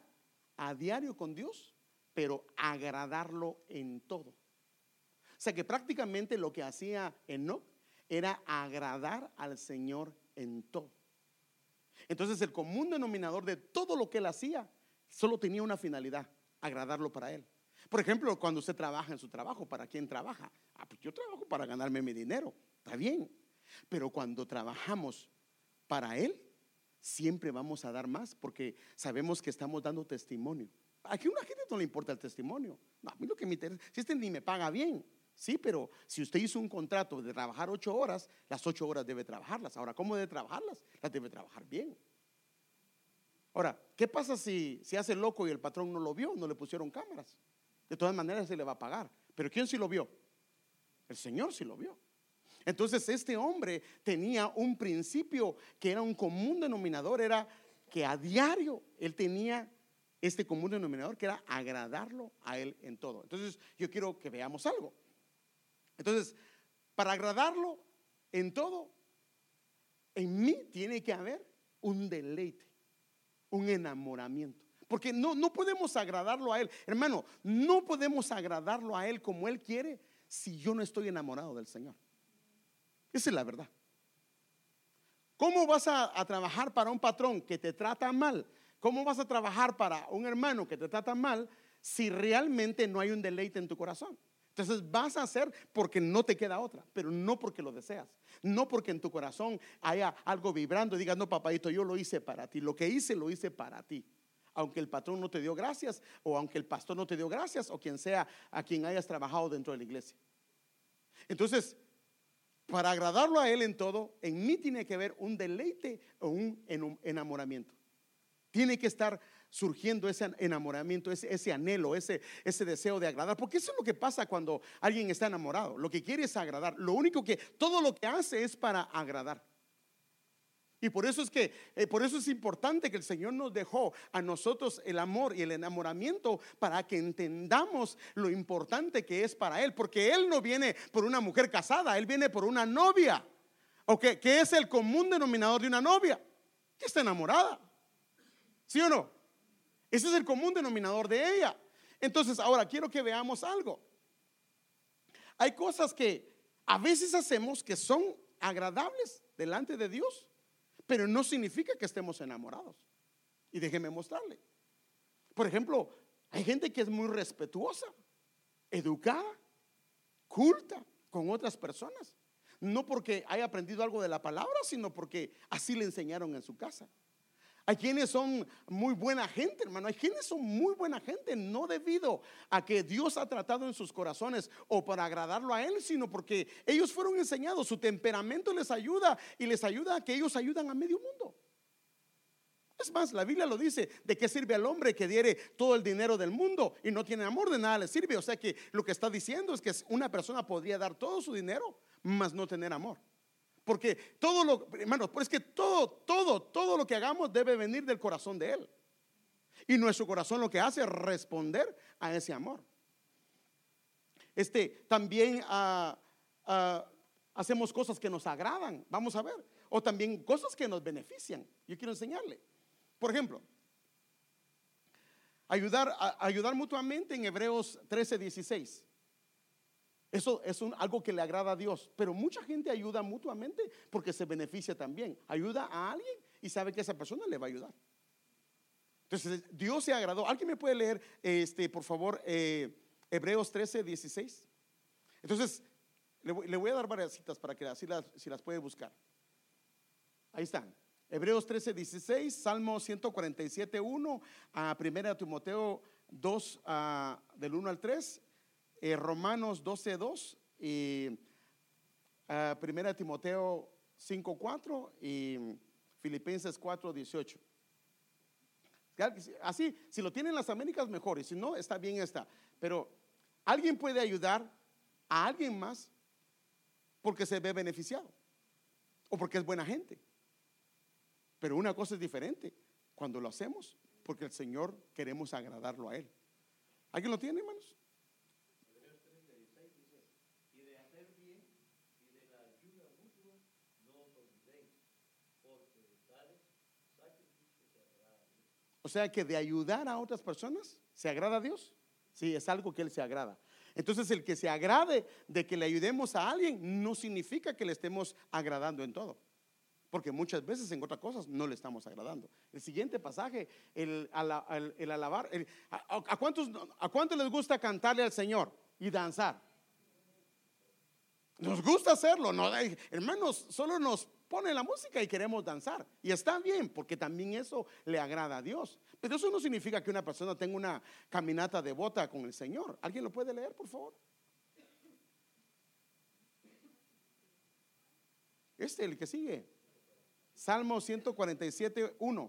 a diario con Dios, pero agradarlo en todo. O sea que prácticamente lo que hacía Enoch era agradar al Señor en todo. Entonces el común denominador de todo lo que él hacía solo tenía una finalidad, agradarlo para él. Por ejemplo, cuando usted trabaja en su trabajo, ¿para quién trabaja? Ah, pues yo trabajo para ganarme mi dinero, está bien. Pero cuando trabajamos para Él, siempre vamos a dar más porque sabemos que estamos dando testimonio. Aquí a una gente no le importa el testimonio. a mí lo que me interesa, si este ni me paga bien, sí, pero si usted hizo un contrato de trabajar ocho horas, las ocho horas debe trabajarlas. Ahora, ¿cómo debe trabajarlas? Las debe trabajar bien. Ahora, ¿qué pasa si se hace loco y el patrón no lo vio, no le pusieron cámaras? De todas maneras se le va a pagar. Pero ¿quién sí lo vio? El Señor sí lo vio. Entonces este hombre tenía un principio que era un común denominador, era que a diario él tenía este común denominador que era agradarlo a él en todo. Entonces yo quiero que veamos algo. Entonces, para agradarlo en todo, en mí tiene que haber un deleite, un enamoramiento. Porque no, no podemos agradarlo a Él. Hermano, no podemos agradarlo a Él como Él quiere si yo no estoy enamorado del Señor. Esa es la verdad. ¿Cómo vas a, trabajar para un patrón que te trata mal? ¿Cómo vas a trabajar para un hermano que te trata mal si realmente no hay un deleite en tu corazón? Entonces vas a hacer porque no te queda otra, pero no porque lo deseas. No porque en tu corazón haya algo vibrando y digas, no, papadito, yo lo hice para ti. Lo que hice, lo hice para ti aunque el patrón no te dio gracias o aunque el pastor no te dio gracias o quien sea a quien hayas trabajado dentro de la iglesia. Entonces, para agradarlo a Él en todo, en mí tiene que haber un deleite o un enamoramiento. Tiene que estar surgiendo ese enamoramiento, ese, anhelo, ese deseo de agradar. Porque eso es lo que pasa cuando alguien está enamorado. Lo que quiere es agradar. Lo único que, todo lo que hace es para agradar. Y por eso es que, eh, por eso es importante que el Señor nos dejó a nosotros el amor y el enamoramiento para que entendamos lo importante que es para Él. Porque Él no viene por una mujer casada, Él viene por una novia. ¿O qué, qué es el común denominador de una novia? Que está enamorada. ¿Sí o no? Ese es el común denominador de ella. Entonces, ahora quiero que veamos algo. Hay cosas que a veces hacemos que son agradables delante de Dios pero no significa que estemos enamorados. Y déjeme mostrarle. Por ejemplo, hay gente que es muy respetuosa, educada, culta con otras personas. No porque haya aprendido algo de la palabra, sino porque así le enseñaron en su casa. Hay quienes son muy buena gente, hermano. Hay quienes son muy buena gente, no debido a que Dios ha tratado en sus corazones o para agradarlo a Él, sino porque ellos fueron enseñados. Su temperamento les ayuda y les ayuda a que ellos ayudan a medio mundo. Es más, la Biblia lo dice, ¿de qué sirve al hombre que diere todo el dinero del mundo y no tiene amor? De nada le sirve. O sea que lo que está diciendo es que una persona podría dar todo su dinero, mas no tener amor. Porque todo lo, hermanos, es que todo, todo, todo lo que hagamos debe venir del corazón de Él. Y nuestro corazón lo que hace es responder a ese amor. Este, también ah, ah, hacemos cosas que nos agradan, vamos a ver. O también cosas que nos benefician. Yo quiero enseñarle. Por ejemplo, ayudar, ayudar mutuamente en Hebreos 13, 16. Eso es algo que le agrada a Dios. Pero mucha gente ayuda mutuamente porque se beneficia también. Ayuda a alguien y sabe que esa persona le va a ayudar. Entonces, Dios se agradó. ¿Alguien me puede leer, este, por favor, eh, Hebreos 13, 16? Entonces, le voy, a dar varias citas para que así las, si las puede buscar. Ahí están. Hebreos 13, 16, Salmo 147, 1, a 1 Timoteo 2, del 1 al 3, eh, Romanos 12, 2 y uh, Primera Timoteo 5, 4 y Filipenses 4, 18. Así, si lo tienen las Américas, mejor. Y si no, está bien está. Pero alguien puede ayudar a alguien más porque se ve beneficiado o porque es buena gente. Pero una cosa es diferente cuando lo hacemos porque el Señor queremos agradarlo a Él. ¿Alguien lo tiene, hermanos? O sea que de ayudar a otras personas, ¿se agrada a Dios? Sí, es algo que Él se agrada. Entonces el que se agrade de que le ayudemos a alguien no significa que le estemos agradando en todo. Porque muchas veces en otras cosas no le estamos agradando. El siguiente pasaje, el, alabar. a, cuántos, ¿A cuántos les gusta cantarle al Señor y danzar? Nos gusta hacerlo, ¿no? Hermanos, solo nos pone la música y queremos danzar. Y está bien, porque también eso le agrada a Dios. Pero eso no significa que una persona tenga una caminata devota con el Señor. ¿Alguien lo puede leer, por favor? Este, el que sigue. Salmo 147, 1.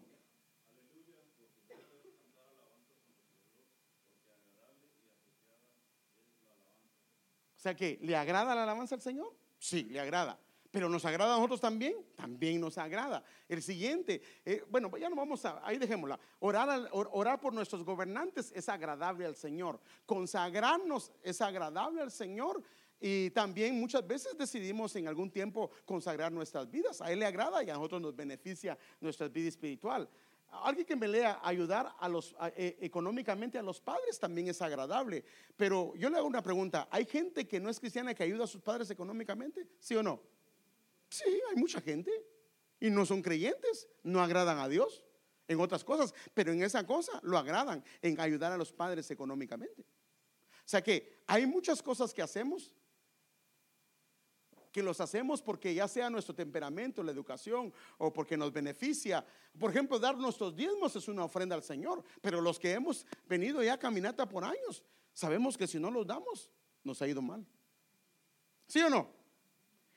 O sea que, ¿le agrada la alabanza al Señor? Sí, le agrada. Pero nos agrada a nosotros también, también nos agrada. El siguiente, eh, bueno, ya no vamos a, ahí dejémosla. Orar, por nuestros gobernantes es agradable al Señor. Consagrarnos es agradable al Señor. Y también muchas veces decidimos en algún tiempo consagrar nuestras vidas. A Él le agrada y a nosotros nos beneficia nuestra vida espiritual. Alguien que me lea ayudar eh, económicamente a los padres también es agradable. Pero yo le hago una pregunta. ¿Hay gente que no es cristiana que ayuda a sus padres económicamente? ¿Sí o no? Sí, hay mucha gente y no son creyentes, no agradan a Dios en otras cosas, pero en esa cosa lo agradan, en ayudar a los padres económicamente. O sea que hay muchas cosas que hacemos que los hacemos porque ya sea nuestro temperamento, la educación o porque nos beneficia. Por ejemplo, dar nuestros diezmos es una ofrenda al Señor, pero los que hemos venido ya caminata por años, sabemos que si no los damos, nos ha ido mal. ¿Sí o no?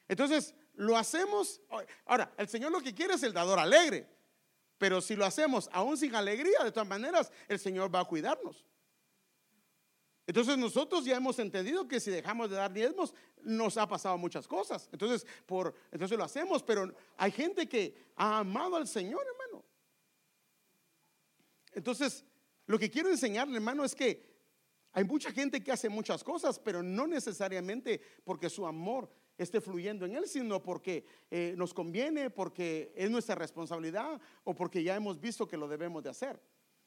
Entonces, lo hacemos. Ahora, el Señor lo que quiere es el dador alegre. Pero si lo hacemos aún sin alegría, de todas maneras, el Señor va a cuidarnos. Entonces nosotros ya hemos entendido que si dejamos de dar diezmos, nos ha pasado muchas cosas. Entonces, por, entonces lo hacemos, pero hay gente que ha amado al Señor, hermano. Entonces, lo que quiero enseñarle, hermano, es que hay mucha gente que hace muchas cosas, pero no necesariamente porque su amor esté fluyendo en Él, sino porque eh, nos conviene, porque es nuestra responsabilidad o porque ya hemos visto que lo debemos de hacer.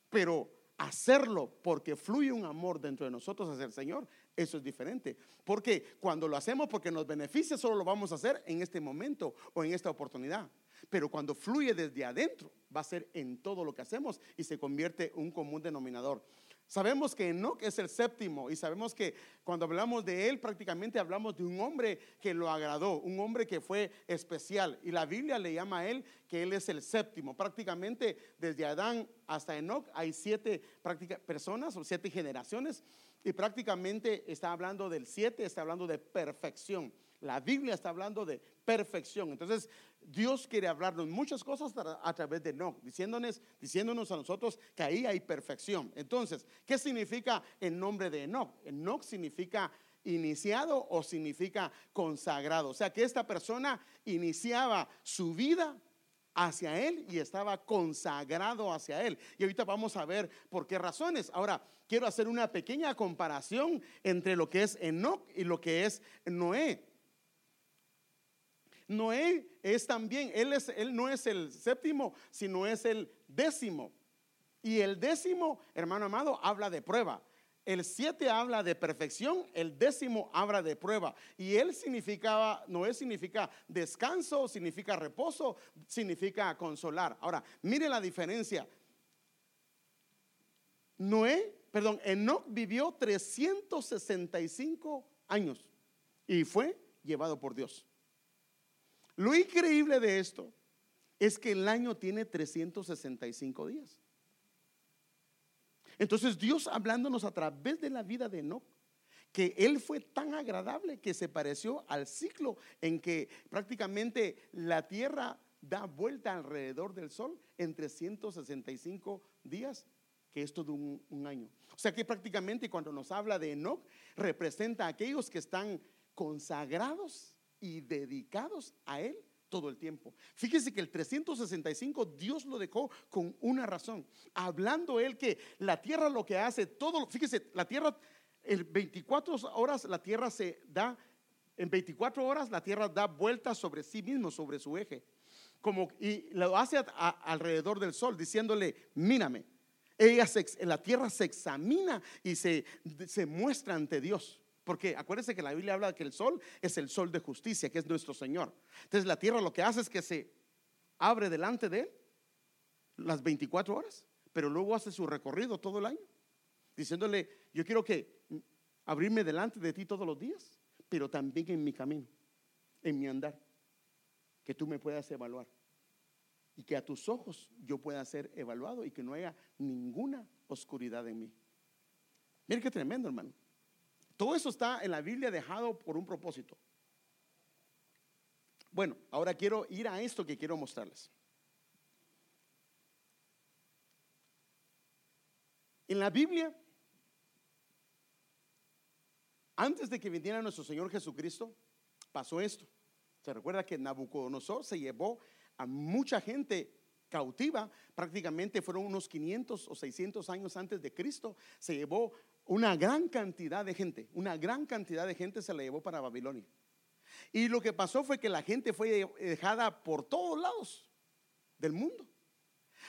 Pero hacerlo porque fluye un amor dentro de nosotros hacia el Señor, eso es diferente. Porque cuando lo hacemos porque nos beneficia, solo lo vamos a hacer en este momento o en esta oportunidad. Pero cuando fluye desde adentro, va a ser en todo lo que hacemos y se convierte en un común denominador. Sabemos que Enoch es el séptimo y sabemos que cuando hablamos de él prácticamente hablamos de un hombre que lo agradó, un hombre que fue especial y la Biblia le llama a él que él es el séptimo. Prácticamente desde Adán hasta Enoch hay siete personas o siete generaciones y prácticamente está hablando del siete, está hablando de perfección. La Biblia está hablando de perfección. Entonces, Dios quiere hablarnos muchas cosas a través de Enoch, diciéndonos, diciéndonos a nosotros que ahí hay perfección. Entonces, ¿qué significa el nombre de Enoch? Enoch significa iniciado o significa consagrado. O sea, que esta persona iniciaba su vida hacia Él y estaba consagrado hacia Él. Y ahorita vamos a ver por qué razones. Ahora, quiero hacer una pequeña comparación entre lo que es Enoch y lo que es Noé. Noé es también, él, es, él no es el séptimo, sino es el décimo. Y el décimo, hermano amado, habla de prueba. El siete habla de perfección, el décimo habla de prueba. Y él significaba, Noé significa descanso, significa reposo, significa consolar. Ahora, mire la diferencia. Noé, perdón, Enoch vivió 365 años y fue llevado por Dios. Lo increíble de esto es que el año tiene 365 días. Entonces Dios hablándonos a través de la vida de Enoch, que él fue tan agradable que se pareció al ciclo en que prácticamente la tierra da vuelta alrededor del sol en 365 días, que es todo un, un año. O sea que prácticamente cuando nos habla de Enoch, representa a aquellos que están consagrados y dedicados a Él todo el tiempo. Fíjese que el 365 Dios lo dejó con una razón. Hablando Él que la tierra lo que hace, todo, fíjese, la tierra, en 24 horas la tierra se da, en 24 horas la tierra da vueltas sobre sí mismo, sobre su eje. Como, y lo hace alrededor del sol, diciéndole, mírame. Ella la tierra se examina y se, se muestra ante Dios. Porque acuérdense que la Biblia habla de que el sol es el sol de justicia, que es nuestro Señor. Entonces la tierra lo que hace es que se abre delante de él las 24 horas, pero luego hace su recorrido todo el año, diciéndole, yo quiero que abrirme delante de ti todos los días, pero también en mi camino, en mi andar, que tú me puedas evaluar y que a tus ojos yo pueda ser evaluado y que no haya ninguna oscuridad en mí. Mire qué tremendo, hermano. Todo eso está en la Biblia dejado por un propósito. Bueno, ahora quiero ir a esto que quiero mostrarles. En la Biblia, antes de que viniera nuestro Señor Jesucristo, pasó esto. Se recuerda que Nabucodonosor se llevó a mucha gente cautiva, prácticamente fueron unos 500 o 600 años antes de Cristo, se llevó una gran cantidad de gente, una gran cantidad de gente se la llevó para Babilonia. Y lo que pasó fue que la gente fue dejada por todos lados del mundo.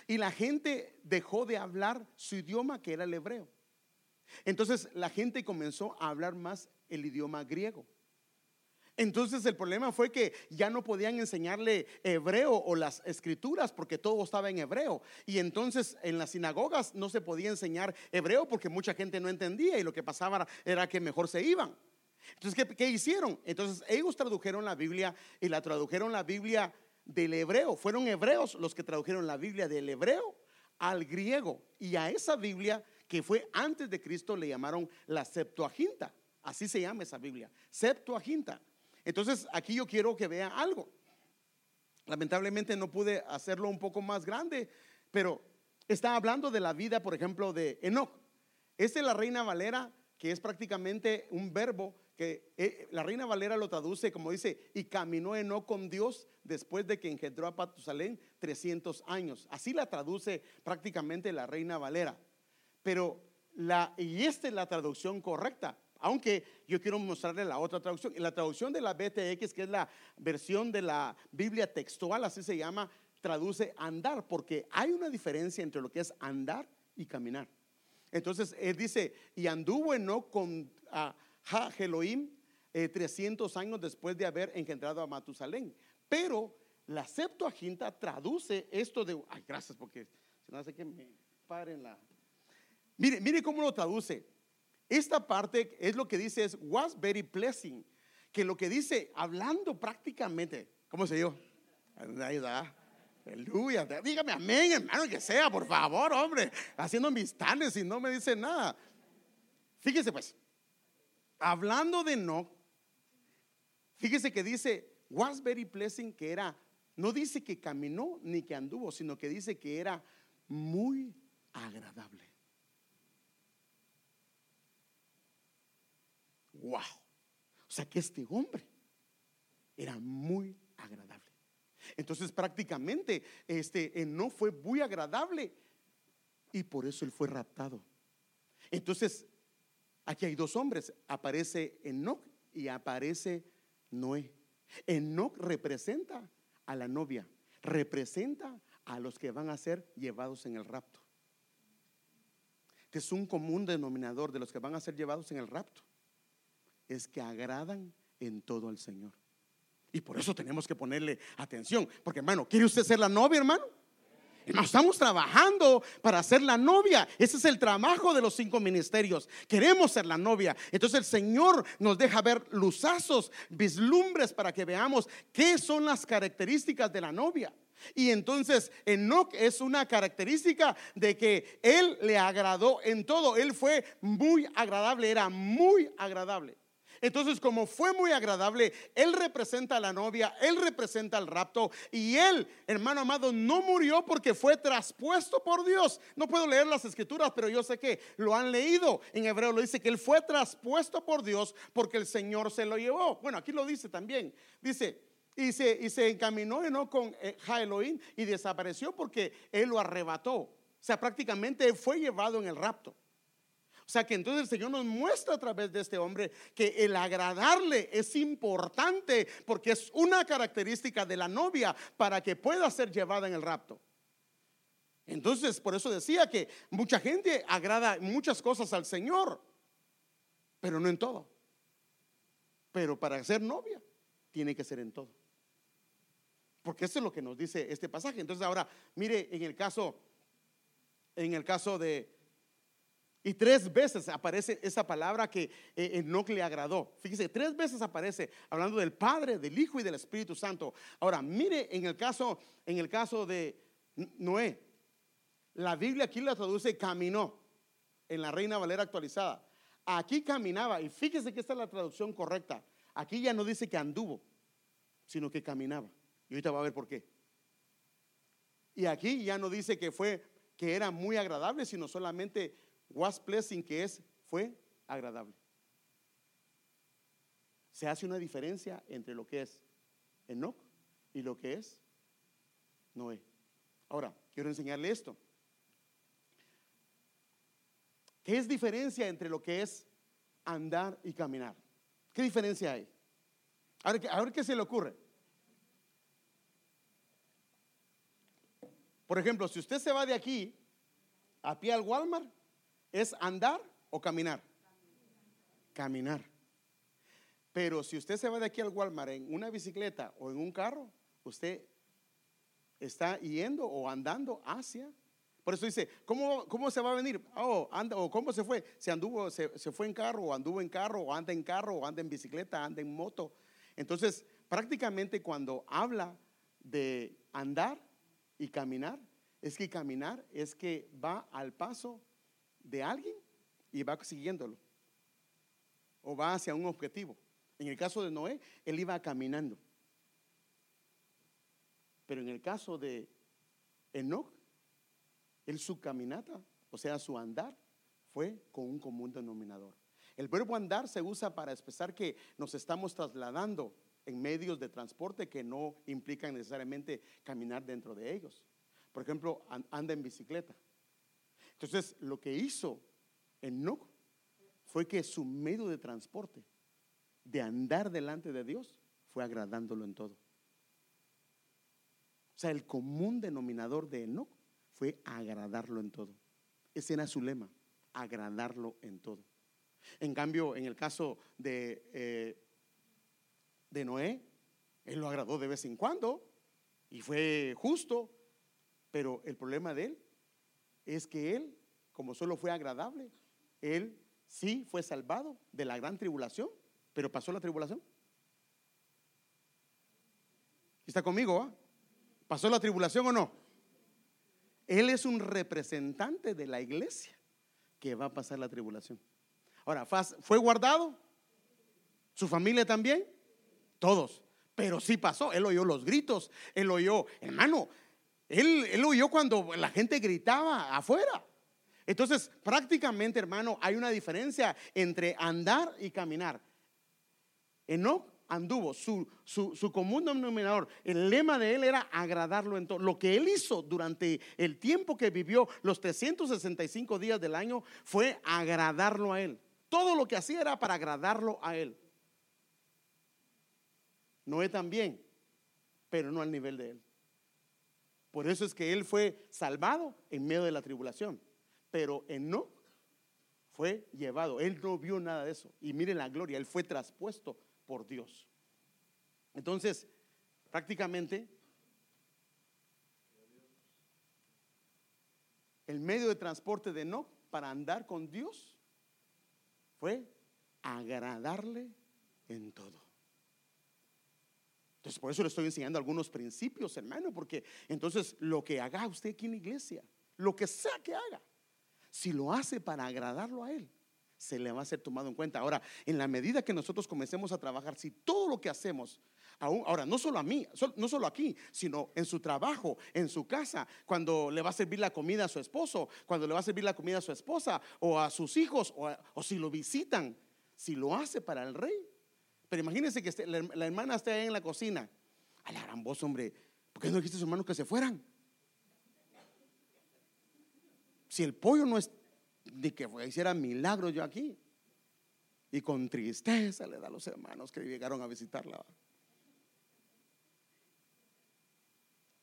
Y la gente dejó de hablar su idioma, que era el hebreo. Entonces la gente comenzó a hablar más el idioma griego. Entonces el problema fue que ya no podían enseñarle hebreo o las escrituras porque todo estaba en hebreo. Y entonces en las sinagogas no se podía enseñar hebreo porque mucha gente no entendía y lo que pasaba era que mejor se iban. Entonces, ¿qué, hicieron? Entonces ellos tradujeron la Biblia y la tradujeron la Biblia del hebreo. Fueron hebreos los que tradujeron la Biblia del hebreo al griego. Y a esa Biblia que fue antes de Cristo le llamaron la Septuaginta. Así se llama esa Biblia, Septuaginta. Entonces, aquí yo quiero que vean algo. Lamentablemente no pude hacerlo un poco más grande, pero está hablando de la vida, por ejemplo, de Enoch. Esta es la Reina Valera, que es prácticamente un verbo que eh, la Reina Valera lo traduce como dice, y caminó Enoch con Dios después de que engendró a Patusalén 300 años. Así la traduce prácticamente la Reina Valera. Pero y esta es la traducción correcta. Aunque yo quiero mostrarle la otra traducción. La traducción de la BTX, que es la versión de la Biblia textual, así se llama, traduce andar, porque hay una diferencia entre lo que es andar y caminar. Entonces, él dice, y anduvo no con a Ja 300 eh, años después de haber engendrado a Matusalén. Pero la Septuaginta traduce esto de, ay, gracias, porque si no hace que me paren la, Mire, mire cómo lo traduce. Esta parte es lo que dice es was very pleasing, que lo que dice hablando prácticamente, ¿cómo se da. Aleluya. Dígame amén, hermano, que sea, por favor, hombre. Haciendo mis tales y no me dice nada. Fíjese pues, hablando de no, fíjese que dice was very pleasing, que era, no dice que caminó ni que anduvo, sino que dice que era muy agradable. Wow. O sea que este hombre era muy agradable. Entonces prácticamente este no fue muy agradable y por eso él fue raptado. Entonces aquí hay dos hombres, aparece Enoch y aparece Noé. Enoch representa a la novia, representa a los que van a ser llevados en el rapto. Que es un común denominador de los que van a ser llevados en el rapto. Es que agradan en todo al Señor. Y por eso tenemos que ponerle atención. Porque hermano, ¿quiere usted ser la novia, hermano? estamos trabajando para ser la novia. Ese es el trabajo de los cinco ministerios. Queremos ser la novia. Entonces el Señor nos deja ver luzazos, vislumbres para que veamos qué son las características de la novia. Y entonces Enoch es una característica de que él le agradó en todo. Él fue muy agradable, era muy agradable. Entonces, como fue muy agradable, él representa a la novia, él representa al rapto y él, hermano amado, no murió porque fue traspuesto por Dios. No puedo leer las escrituras, pero yo sé que lo han leído. En hebreo lo dice que él fue traspuesto por Dios porque el Señor se lo llevó. Bueno, aquí lo dice también. Dice, y se, y se encaminó ¿no? con eh, Jaeloín y desapareció porque él lo arrebató. O sea, prácticamente fue llevado en el rapto. O sea que entonces el Señor nos muestra a través de este hombre que el agradarle es importante porque es una característica de la novia para que pueda ser llevada en el rapto. Entonces, por eso decía que mucha gente agrada muchas cosas al Señor, pero no en todo. Pero para ser novia, tiene que ser en todo. Porque eso es lo que nos dice este pasaje. Entonces, ahora, mire, en el caso, en el caso de, y tres veces aparece esa palabra que eh, no le agradó. Fíjese, tres veces aparece hablando del Padre, del Hijo y del Espíritu Santo. Ahora, mire en el caso, en el caso de Noé. La Biblia aquí la traduce caminó en la Reina Valera actualizada. Aquí caminaba y fíjese que esta es la traducción correcta. Aquí ya no dice que anduvo, sino que caminaba. Y ahorita va a ver por qué. Y aquí ya no dice que fue que era muy agradable, sino solamente was pleasing, que es, fue agradable. Se hace una diferencia entre lo que es Enoch y lo que es Noé. Ahora, quiero enseñarle esto. ¿Qué es diferencia entre lo que es andar y caminar? ¿Qué diferencia hay? A ver, a ver qué se le ocurre. Por ejemplo, si usted se va de aquí a pie al Walmart, ¿Es andar o caminar? Caminar. Pero si usted se va de aquí al Walmart en una bicicleta o en un carro, usted está yendo o andando hacia. Por eso dice, ¿cómo, cómo se va a venir? Oh, anda, o cómo se fue. Se anduvo, se, se fue en carro, o anduvo en carro, o anda en carro, o anda en bicicleta, anda en moto. Entonces, prácticamente cuando habla de andar y caminar, es que caminar es que va al paso de alguien y va siguiéndolo. O va hacia un objetivo. En el caso de Noé, él iba caminando. Pero en el caso de Enoch, él su caminata, o sea, su andar, fue con un común denominador. El verbo andar se usa para expresar que nos estamos trasladando en medios de transporte que no implican necesariamente caminar dentro de ellos. Por ejemplo, anda en bicicleta. Entonces, lo que hizo Enoch fue que su medio de transporte, de andar delante de Dios, fue agradándolo en todo. O sea, el común denominador de Enoch fue agradarlo en todo. Ese era su lema, agradarlo en todo. En cambio, en el caso de, eh, de Noé, él lo agradó de vez en cuando y fue justo, pero el problema de él es que él como solo fue agradable, él sí fue salvado de la gran tribulación, pero pasó la tribulación. ¿Está conmigo? Ah? ¿Pasó la tribulación o no? Él es un representante de la iglesia que va a pasar la tribulación. Ahora, ¿fue guardado? ¿Su familia también? Todos. Pero sí pasó. Él oyó los gritos. Él oyó, hermano, él, él oyó cuando la gente gritaba afuera. Entonces, prácticamente, hermano, hay una diferencia entre andar y caminar. Enoch anduvo, su, su, común denominador, el lema de él era agradarlo en todo. Lo que él hizo durante el tiempo que vivió, los 365 días del año, fue agradarlo a él. Todo lo que hacía era para agradarlo a él. Noé también, pero no al nivel de él. Por eso es que él fue salvado en medio de la tribulación. Pero en no fue llevado. Él no vio nada de eso. Y miren la gloria, él fue traspuesto por Dios. Entonces, prácticamente, el medio de transporte de no para andar con Dios fue agradarle en todo. Entonces, por eso le estoy enseñando algunos principios, hermano, porque entonces lo que haga usted aquí en la iglesia, lo que sea que haga, si lo hace para agradarlo a Él, se le va a ser tomado en cuenta. Ahora, en la medida que nosotros comencemos a trabajar, si todo lo que hacemos, ahora no solo a mí, no solo aquí, sino en su trabajo, en su casa, cuando le va a servir la comida a su esposo, cuando le va a servir la comida a su esposa o a sus hijos, o, si lo visitan, si lo hace para el rey. Pero imagínense que la, hermana esté ahí en la cocina. A la gran voz, hombre, ¿por qué no dijiste a sus hermanos que se fueran? Si el pollo no es de que hiciera milagros yo aquí. Y con tristeza le da a los hermanos que llegaron a visitarla.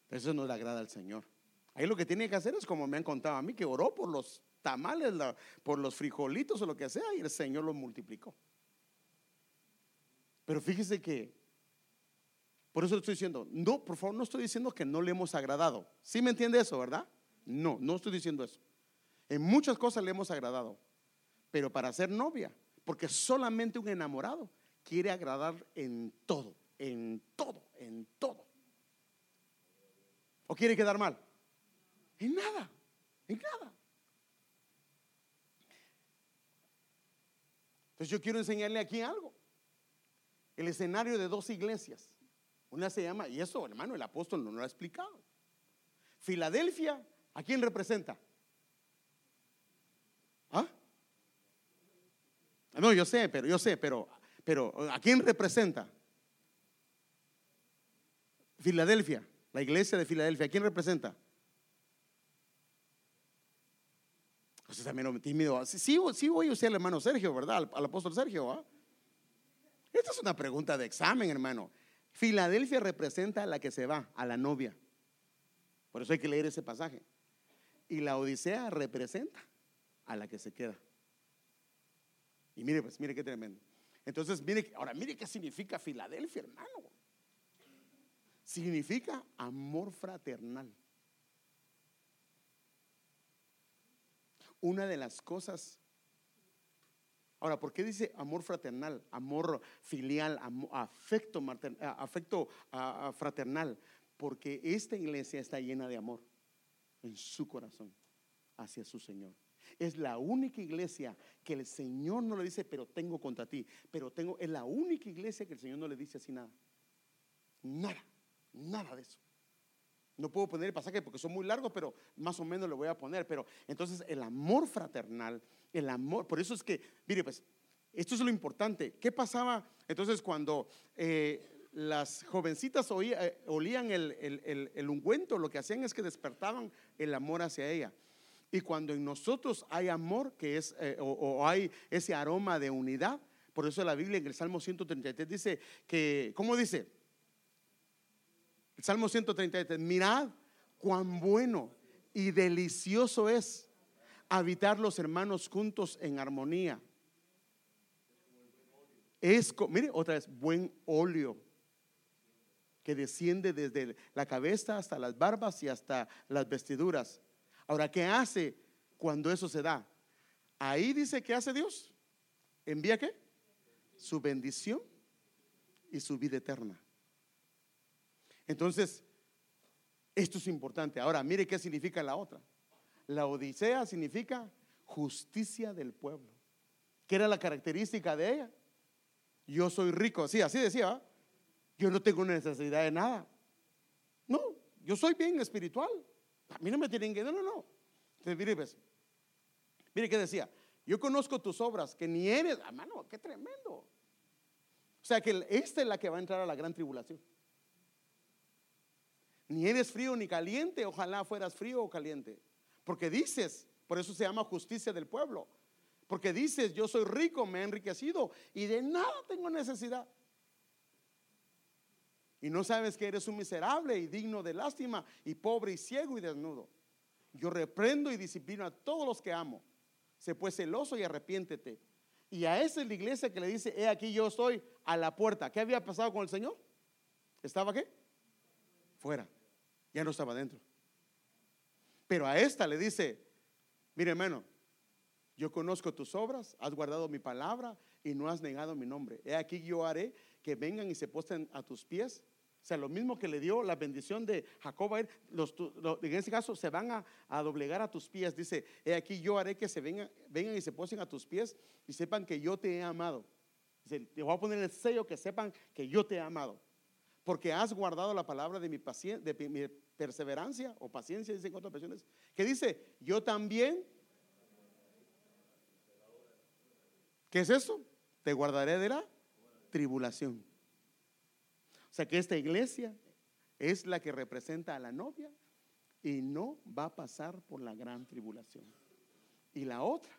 Eso no le agrada al Señor. Ahí lo que tiene que hacer es como me han contado a mí, que oró por los tamales, por los frijolitos o lo que sea, y el Señor los multiplicó. Pero fíjese que, por eso le estoy diciendo, no, por favor, no estoy diciendo que no le hemos agradado. ¿Sí me entiende eso, verdad? No, no estoy diciendo eso. En muchas cosas le hemos agradado, pero para ser novia, porque solamente un enamorado quiere agradar en todo, en todo, en todo. ¿O quiere quedar mal? En nada, en nada. Entonces yo quiero enseñarle aquí algo. El escenario de dos iglesias. Una se llama, y eso hermano, el apóstol no lo ha explicado. Filadelfia, ¿a quién representa? ¿Ah? No, yo sé, pero yo sé, pero, pero ¿a quién representa? Filadelfia, la iglesia de Filadelfia, ¿a quién representa? Usted también tímido. Sí, sí, voy a usar al hermano Sergio, ¿verdad? Al, apóstol Sergio. ¿ah? Esta es una pregunta de examen, hermano. Filadelfia representa a la que se va, a la novia. Por eso hay que leer ese pasaje. Y la Odisea representa a la que se queda. Y mire, pues, mire qué tremendo. Entonces, mire, ahora mire qué significa Filadelfia, hermano. Significa amor fraternal. Una de las cosas. Ahora, ¿por qué dice amor fraternal, amor filial, afecto, afecto fraternal? Porque esta iglesia está llena de amor en su corazón hacia su Señor. Es la única iglesia que el Señor no le dice, pero tengo contra ti. Pero tengo, es la única iglesia que el Señor no le dice así nada. Nada, nada de eso. No puedo poner el pasaje porque son muy largos, pero más o menos lo voy a poner. Pero entonces el amor fraternal, el amor, por eso es que, mire, pues, esto es lo importante. ¿Qué pasaba entonces cuando eh, las jovencitas eh, olían el, el, el ungüento? Lo que hacían es que despertaban el amor hacia ella. Y cuando en nosotros hay amor, que es, eh, o, hay ese aroma de unidad, por eso la Biblia en el Salmo 133 dice que, ¿cómo dice? El Salmo 133, mirad cuán bueno y delicioso es habitar los hermanos juntos en armonía. Es, mire, otra vez, buen óleo que desciende desde la cabeza hasta las barbas y hasta las vestiduras Ahora, ¿qué hace cuando eso se da, ahí dice que hace Dios. ¿Envía qué? Su bendición y su vida eterna. Entonces, esto es importante. Ahora, mire qué significa la otra. La Odisea significa justicia del pueblo. ¿Qué era la característica de ella? Yo soy rico. Sí, así decía. Yo no tengo necesidad de nada. No, yo soy bien espiritual. A mí no me tienen que. No, no, no. Entonces, mire, pues, mire qué decía. Yo conozco tus obras, que ni eres. Hermano, qué tremendo. O sea que esta es la que va a entrar a la gran tribulación. Ni eres frío ni caliente, ojalá fueras frío o caliente. Porque dices, por eso se llama justicia del pueblo. Porque dices, yo soy rico, me he enriquecido y de nada tengo necesidad. Y no sabes que eres un miserable y digno de lástima y pobre y ciego y desnudo. Yo reprendo y disciplino a todos los que amo. Sé pues celoso y arrepiéntete. Y a esa es la iglesia que le dice, he aquí yo estoy a la puerta. ¿Qué había pasado con el Señor? ¿Estaba qué? Fuera. Ya no estaba dentro. Pero a esta le dice, mire hermano, yo conozco tus obras, has guardado mi palabra y no has negado mi nombre. He aquí yo haré que vengan y se posten a tus pies. O sea, lo mismo que le dio la bendición de Jacob a él, los, en ese caso se van a, doblegar a tus pies. Dice, he aquí yo haré que se vengan, vengan y se posten a tus pies y sepan que yo te he amado. Dice, te voy a poner el sello que sepan que yo te he amado. Porque has guardado la palabra de mi, de mi perseverancia o paciencia, dice en otras ocasiones. Que dice, yo también. ¿Qué es eso? Te guardaré de la tribulación. O sea que esta iglesia es la que representa a la novia y no va a pasar por la gran tribulación. Y la otra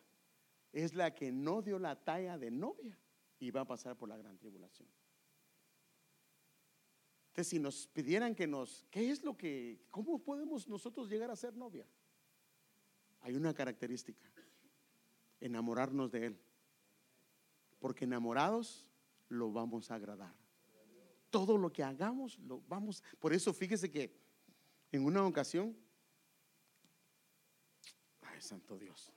es la que no dio la talla de novia y va a pasar por la gran tribulación. Entonces, si nos pidieran que nos, ¿qué es lo que, cómo podemos nosotros llegar a ser novia? Hay una característica, enamorarnos de Él. Porque enamorados lo vamos a agradar. Todo lo que hagamos lo vamos. Por eso fíjese que en una ocasión, ay, santo Dios,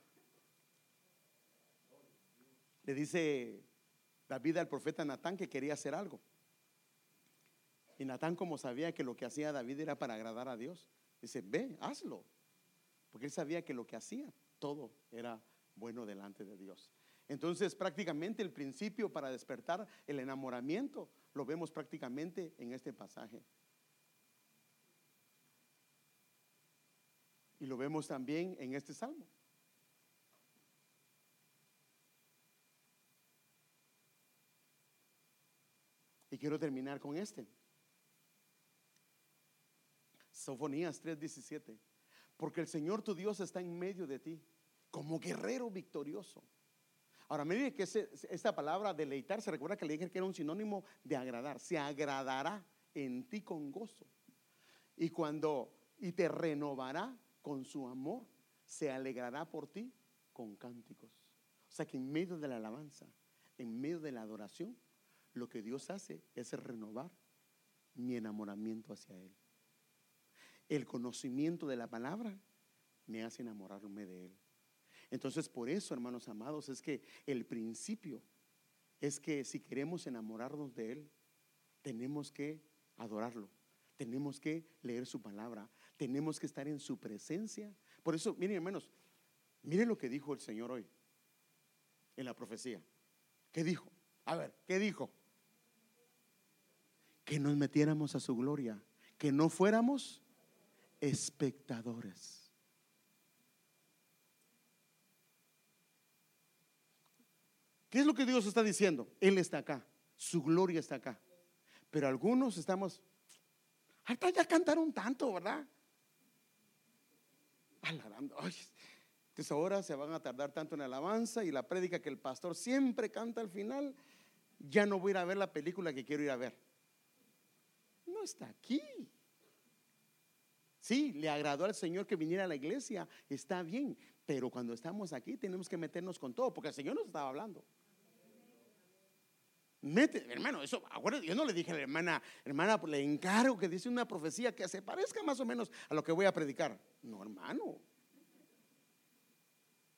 le dice David al profeta Natán que quería hacer algo. Y Natán, como sabía que lo que hacía David era para agradar a Dios, dice, ve, hazlo. Porque él sabía que lo que hacía, todo era bueno delante de Dios. Entonces, prácticamente el principio para despertar el enamoramiento lo vemos prácticamente en este pasaje. Y lo vemos también en este salmo. Y quiero terminar con este. Sofonías 3:17. Porque el Señor tu Dios está en medio de ti, como guerrero victorioso. Ahora, mire que esta palabra deleitar, se recuerda que le dije que era un sinónimo de agradar. Se agradará en ti con gozo. Y cuando, y te renovará con su amor, se alegrará por ti con cánticos. O sea que en medio de la alabanza, en medio de la adoración, lo que Dios hace es renovar mi enamoramiento hacia Él. El conocimiento de la palabra me hace enamorarme de Él. Entonces, por eso, hermanos amados, es que el principio es que si queremos enamorarnos de Él, tenemos que adorarlo, tenemos que leer su palabra, tenemos que estar en su presencia. Por eso, miren, hermanos, miren lo que dijo el Señor hoy en la profecía. ¿Qué dijo? A ver, ¿qué dijo? Que nos metiéramos a su gloria, que no fuéramos espectadores. ¿Qué es lo que Dios está diciendo? Él está acá, su gloria está acá. Pero algunos estamos, hasta ya cantaron tanto, ¿verdad? Alabando. entonces ahora se van a tardar tanto en alabanza y la prédica que el pastor siempre canta al final, ya no voy a ir a ver la película que quiero ir a ver. No está aquí. Sí, le agradó al Señor que viniera a la iglesia, está bien, pero cuando estamos aquí tenemos que meternos con todo, porque el Señor nos estaba hablando. Mete, hermano, eso, yo no le dije a la hermana, hermana, pues, le encargo que dice una profecía que se parezca más o menos a lo que voy a predicar. No, hermano.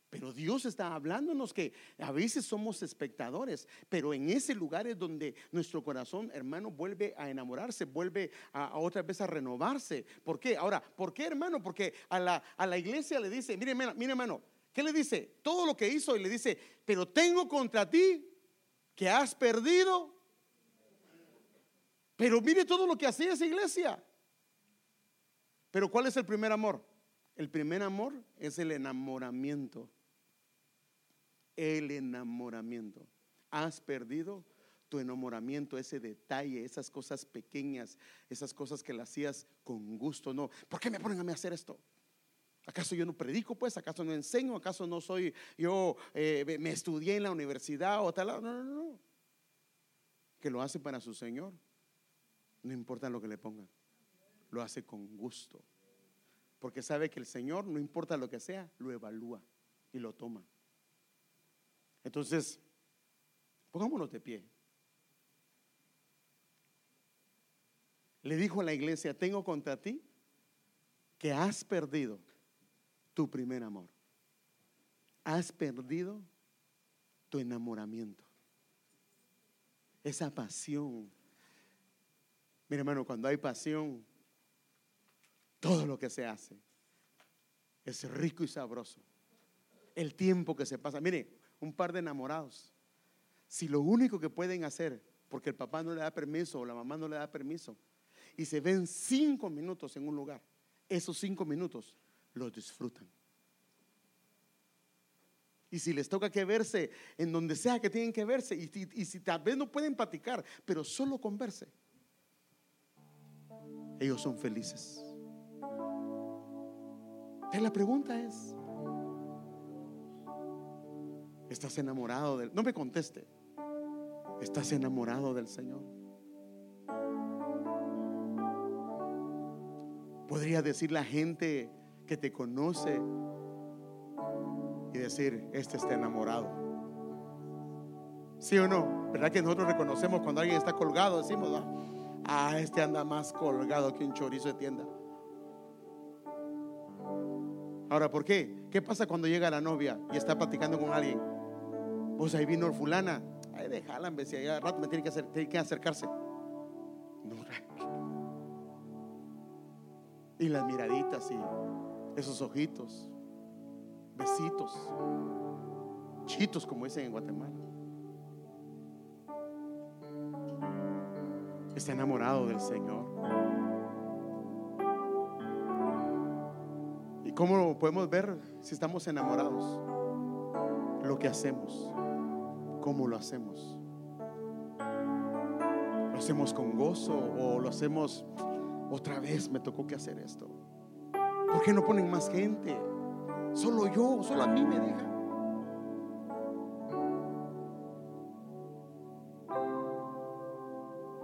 Pero Dios está hablándonos que a veces somos espectadores, pero en ese lugar es donde nuestro corazón, hermano, vuelve a enamorarse, vuelve a, otra vez a renovarse. ¿Por qué? Ahora, ¿por qué, hermano? Porque a la, a la iglesia le dice, mire, mire, hermano, ¿qué le dice? Todo lo que hizo y le dice, pero tengo contra ti que has perdido. Pero mire todo lo que hacía esa iglesia. Pero ¿cuál es el primer amor? El primer amor es el enamoramiento el enamoramiento. Has perdido tu enamoramiento, ese detalle, esas cosas pequeñas, esas cosas que le hacías con gusto. No, ¿por qué me ponen a mí hacer esto? ¿Acaso yo no predico, pues? ¿Acaso no enseño? ¿Acaso no soy, yo eh, me estudié en la universidad o tal? No, no, no. Que lo hace para su Señor. No importa lo que le pongan. Lo hace con gusto. Porque sabe que el Señor, no importa lo que sea, lo evalúa y lo toma. Entonces, pongámonos de pie. Le dijo a la iglesia, tengo contra ti que has perdido tu primer amor. Has perdido tu enamoramiento. Esa pasión. Mira hermano, cuando hay pasión, todo lo que se hace es rico y sabroso. El tiempo que se pasa. Mire, un par de enamorados, si lo único que pueden hacer, porque el papá no le da permiso o la mamá no le da permiso, y se ven cinco minutos en un lugar, esos cinco minutos los disfrutan. Y si les toca que verse en donde sea que tienen que verse, y, si tal vez no pueden platicar, pero solo con verse, ellos son felices. Entonces la pregunta es, ¿Estás enamorado del... No me conteste. ¿Estás enamorado del Señor? Podría decir la gente que te conoce y decir, este está enamorado. ¿Sí o no? ¿Verdad que nosotros reconocemos cuando alguien está colgado? Decimos, ah, este anda más colgado que un chorizo de tienda. Ahora, ¿por qué? ¿Qué pasa cuando llega la novia y está platicando con alguien? Pues ahí vino fulana. Ahí déjala, en si allá rato me tiene que, hacer, tiene que acercarse. Y las miraditas y esos ojitos, besitos, chitos como dicen en Guatemala. Está enamorado del Señor. ¿Y cómo podemos ver si estamos enamorados? Lo que hacemos. ¿Cómo lo hacemos? ¿Lo hacemos con gozo o lo hacemos otra vez? Me tocó que hacer esto. ¿Por qué no ponen más gente? Solo yo, solo a mí me dejan.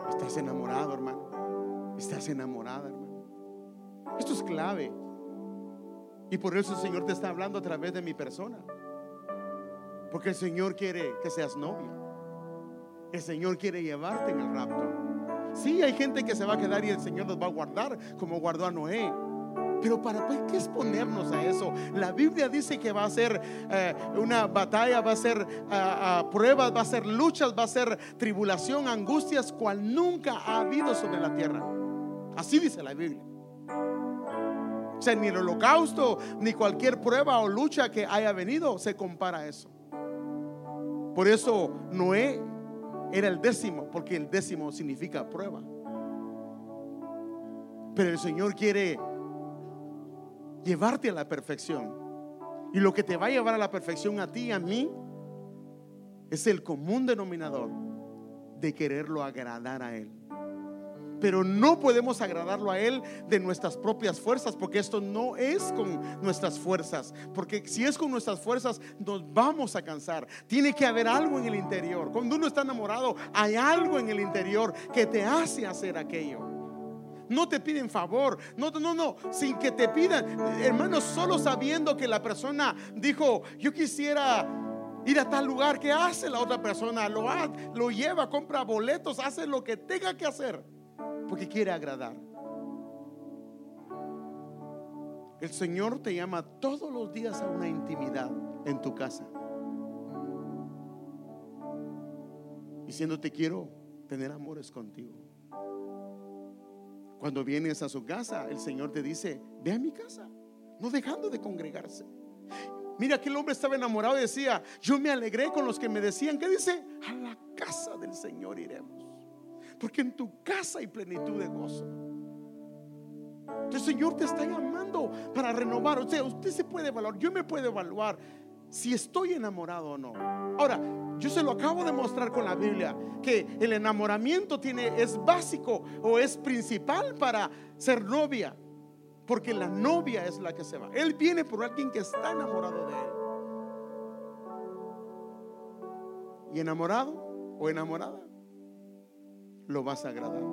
Estás enamorado, hermano. Estás enamorada, hermano. Esto es clave. Y por eso el Señor te está hablando a través de mi persona. Porque el Señor quiere que seas novia. El Señor quiere llevarte en el rapto. Sí, hay gente que se va a quedar y el Señor nos va a guardar como guardó a Noé. Pero para qué exponernos a eso. La Biblia dice que va a ser eh, una batalla, va a ser pruebas, va a ser luchas, va a ser tribulación, angustias, cual nunca ha habido sobre la tierra. Así dice la Biblia. O sea, ni el holocausto, ni cualquier prueba o lucha que haya venido se compara a eso. Por eso Noé era el décimo, porque el décimo significa prueba. Pero el Señor quiere llevarte a la perfección. Y lo que te va a llevar a la perfección a ti y a mí es el común denominador de quererlo agradar a Él pero no podemos agradarlo a Él de nuestras propias fuerzas, porque esto no es con nuestras fuerzas, porque si es con nuestras fuerzas nos vamos a cansar. Tiene que haber algo en el interior. Cuando uno está enamorado, hay algo en el interior que te hace hacer aquello. No te piden favor, no, no, no, sin que te pidan, hermanos, solo sabiendo que la persona dijo, yo quisiera ir a tal lugar, que hace la otra persona? Lo, lo lleva, compra boletos, hace lo que tenga que hacer porque quiere agradar. El Señor te llama todos los días a una intimidad en tu casa. Diciéndote quiero tener amores contigo. Cuando vienes a su casa, el Señor te dice, ve a mi casa, no dejando de congregarse. Mira que el hombre estaba enamorado y decía, yo me alegré con los que me decían, ¿qué dice? A la casa del Señor iremos. Porque en tu casa hay plenitud de gozo. El Señor te está llamando para renovar. O sea, usted se puede evaluar, yo me puedo evaluar si estoy enamorado o no. Ahora, yo se lo acabo de mostrar con la Biblia, que el enamoramiento tiene, es básico o es principal para ser novia. Porque la novia es la que se va. Él viene por alguien que está enamorado de él. Y enamorado o enamorada, lo vas a agradar.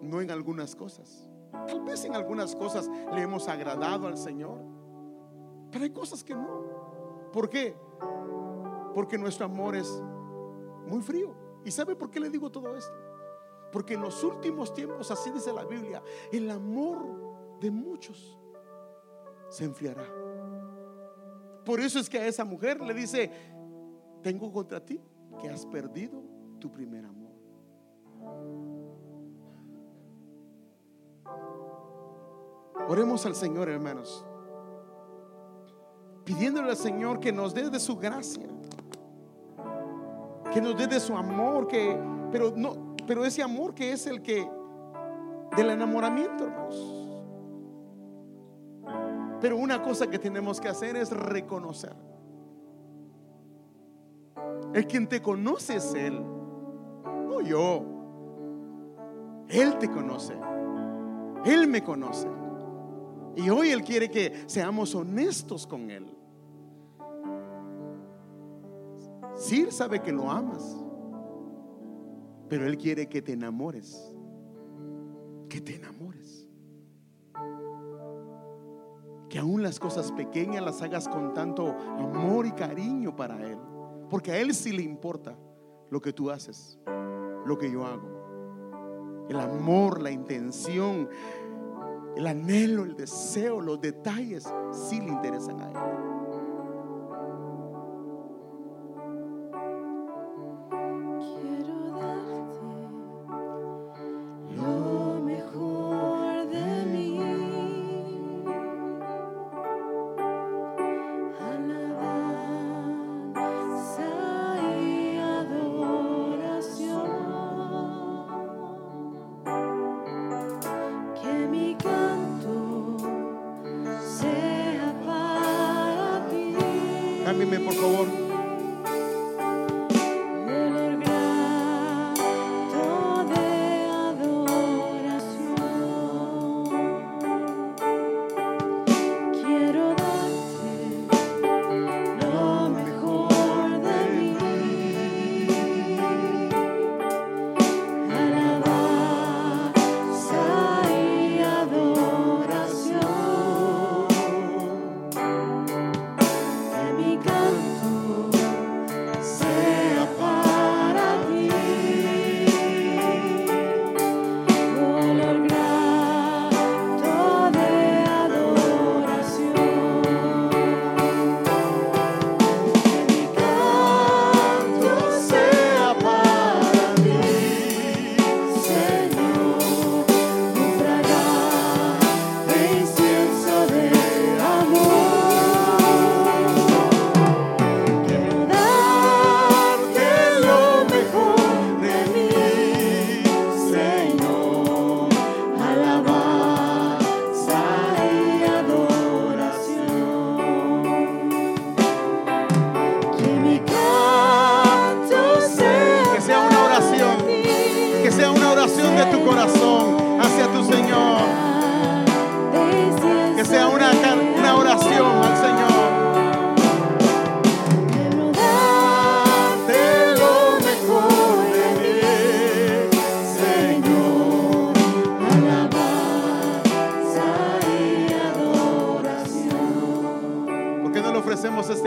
No en algunas cosas. Tal vez en algunas cosas le hemos agradado al Señor. Pero hay cosas que no. ¿Por qué? Porque nuestro amor es muy frío. ¿Y sabe por qué le digo todo esto? Porque en los últimos tiempos, así dice la Biblia, el amor de muchos se enfriará. Por eso es que a esa mujer le dice, tengo contra ti que has perdido tu primer amor. Oremos al Señor, hermanos, pidiéndole al Señor que nos dé de su gracia, que nos dé de su amor, que pero no, pero ese amor que es el que del enamoramiento, hermanos. Pero una cosa que tenemos que hacer es reconocer. El quien te conoce es Él, no yo. Él te conoce. Él me conoce. Y hoy Él quiere que seamos honestos con Él. Sí, Él sabe que lo amas. Pero Él quiere que te enamores. Que te enamores que aún las cosas pequeñas las hagas con tanto amor y cariño para Él. Porque a Él sí le importa lo que tú haces, lo que yo hago. El amor, la intención, el anhelo, el deseo, los detalles, sí le interesan a Él.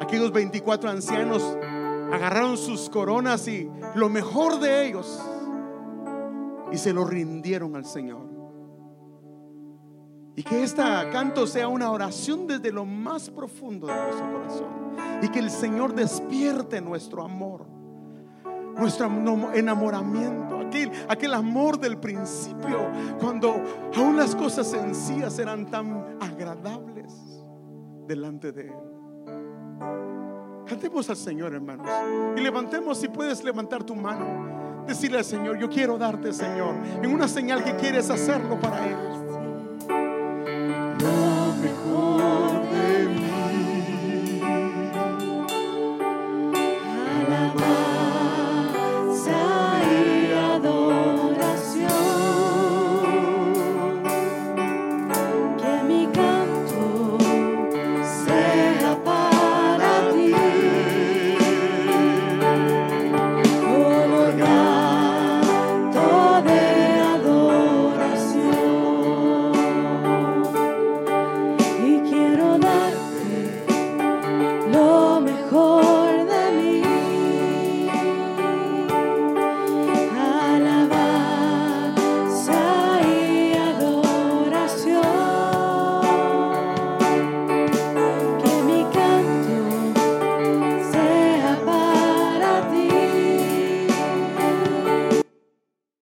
Aquellos 24 ancianos agarraron sus coronas y lo mejor de ellos y se lo rindieron al Señor. Y que este canto sea una oración desde lo más profundo de nuestro corazón. Y que el Señor despierte nuestro amor, nuestro enamoramiento, aquel, aquel amor del principio, cuando aún las cosas sencillas eran tan agradables delante de Él. Cantemos al Señor, hermanos. Y levantemos, si puedes levantar tu mano, decirle al Señor, yo quiero darte, Señor, en una señal que quieres hacerlo para ellos.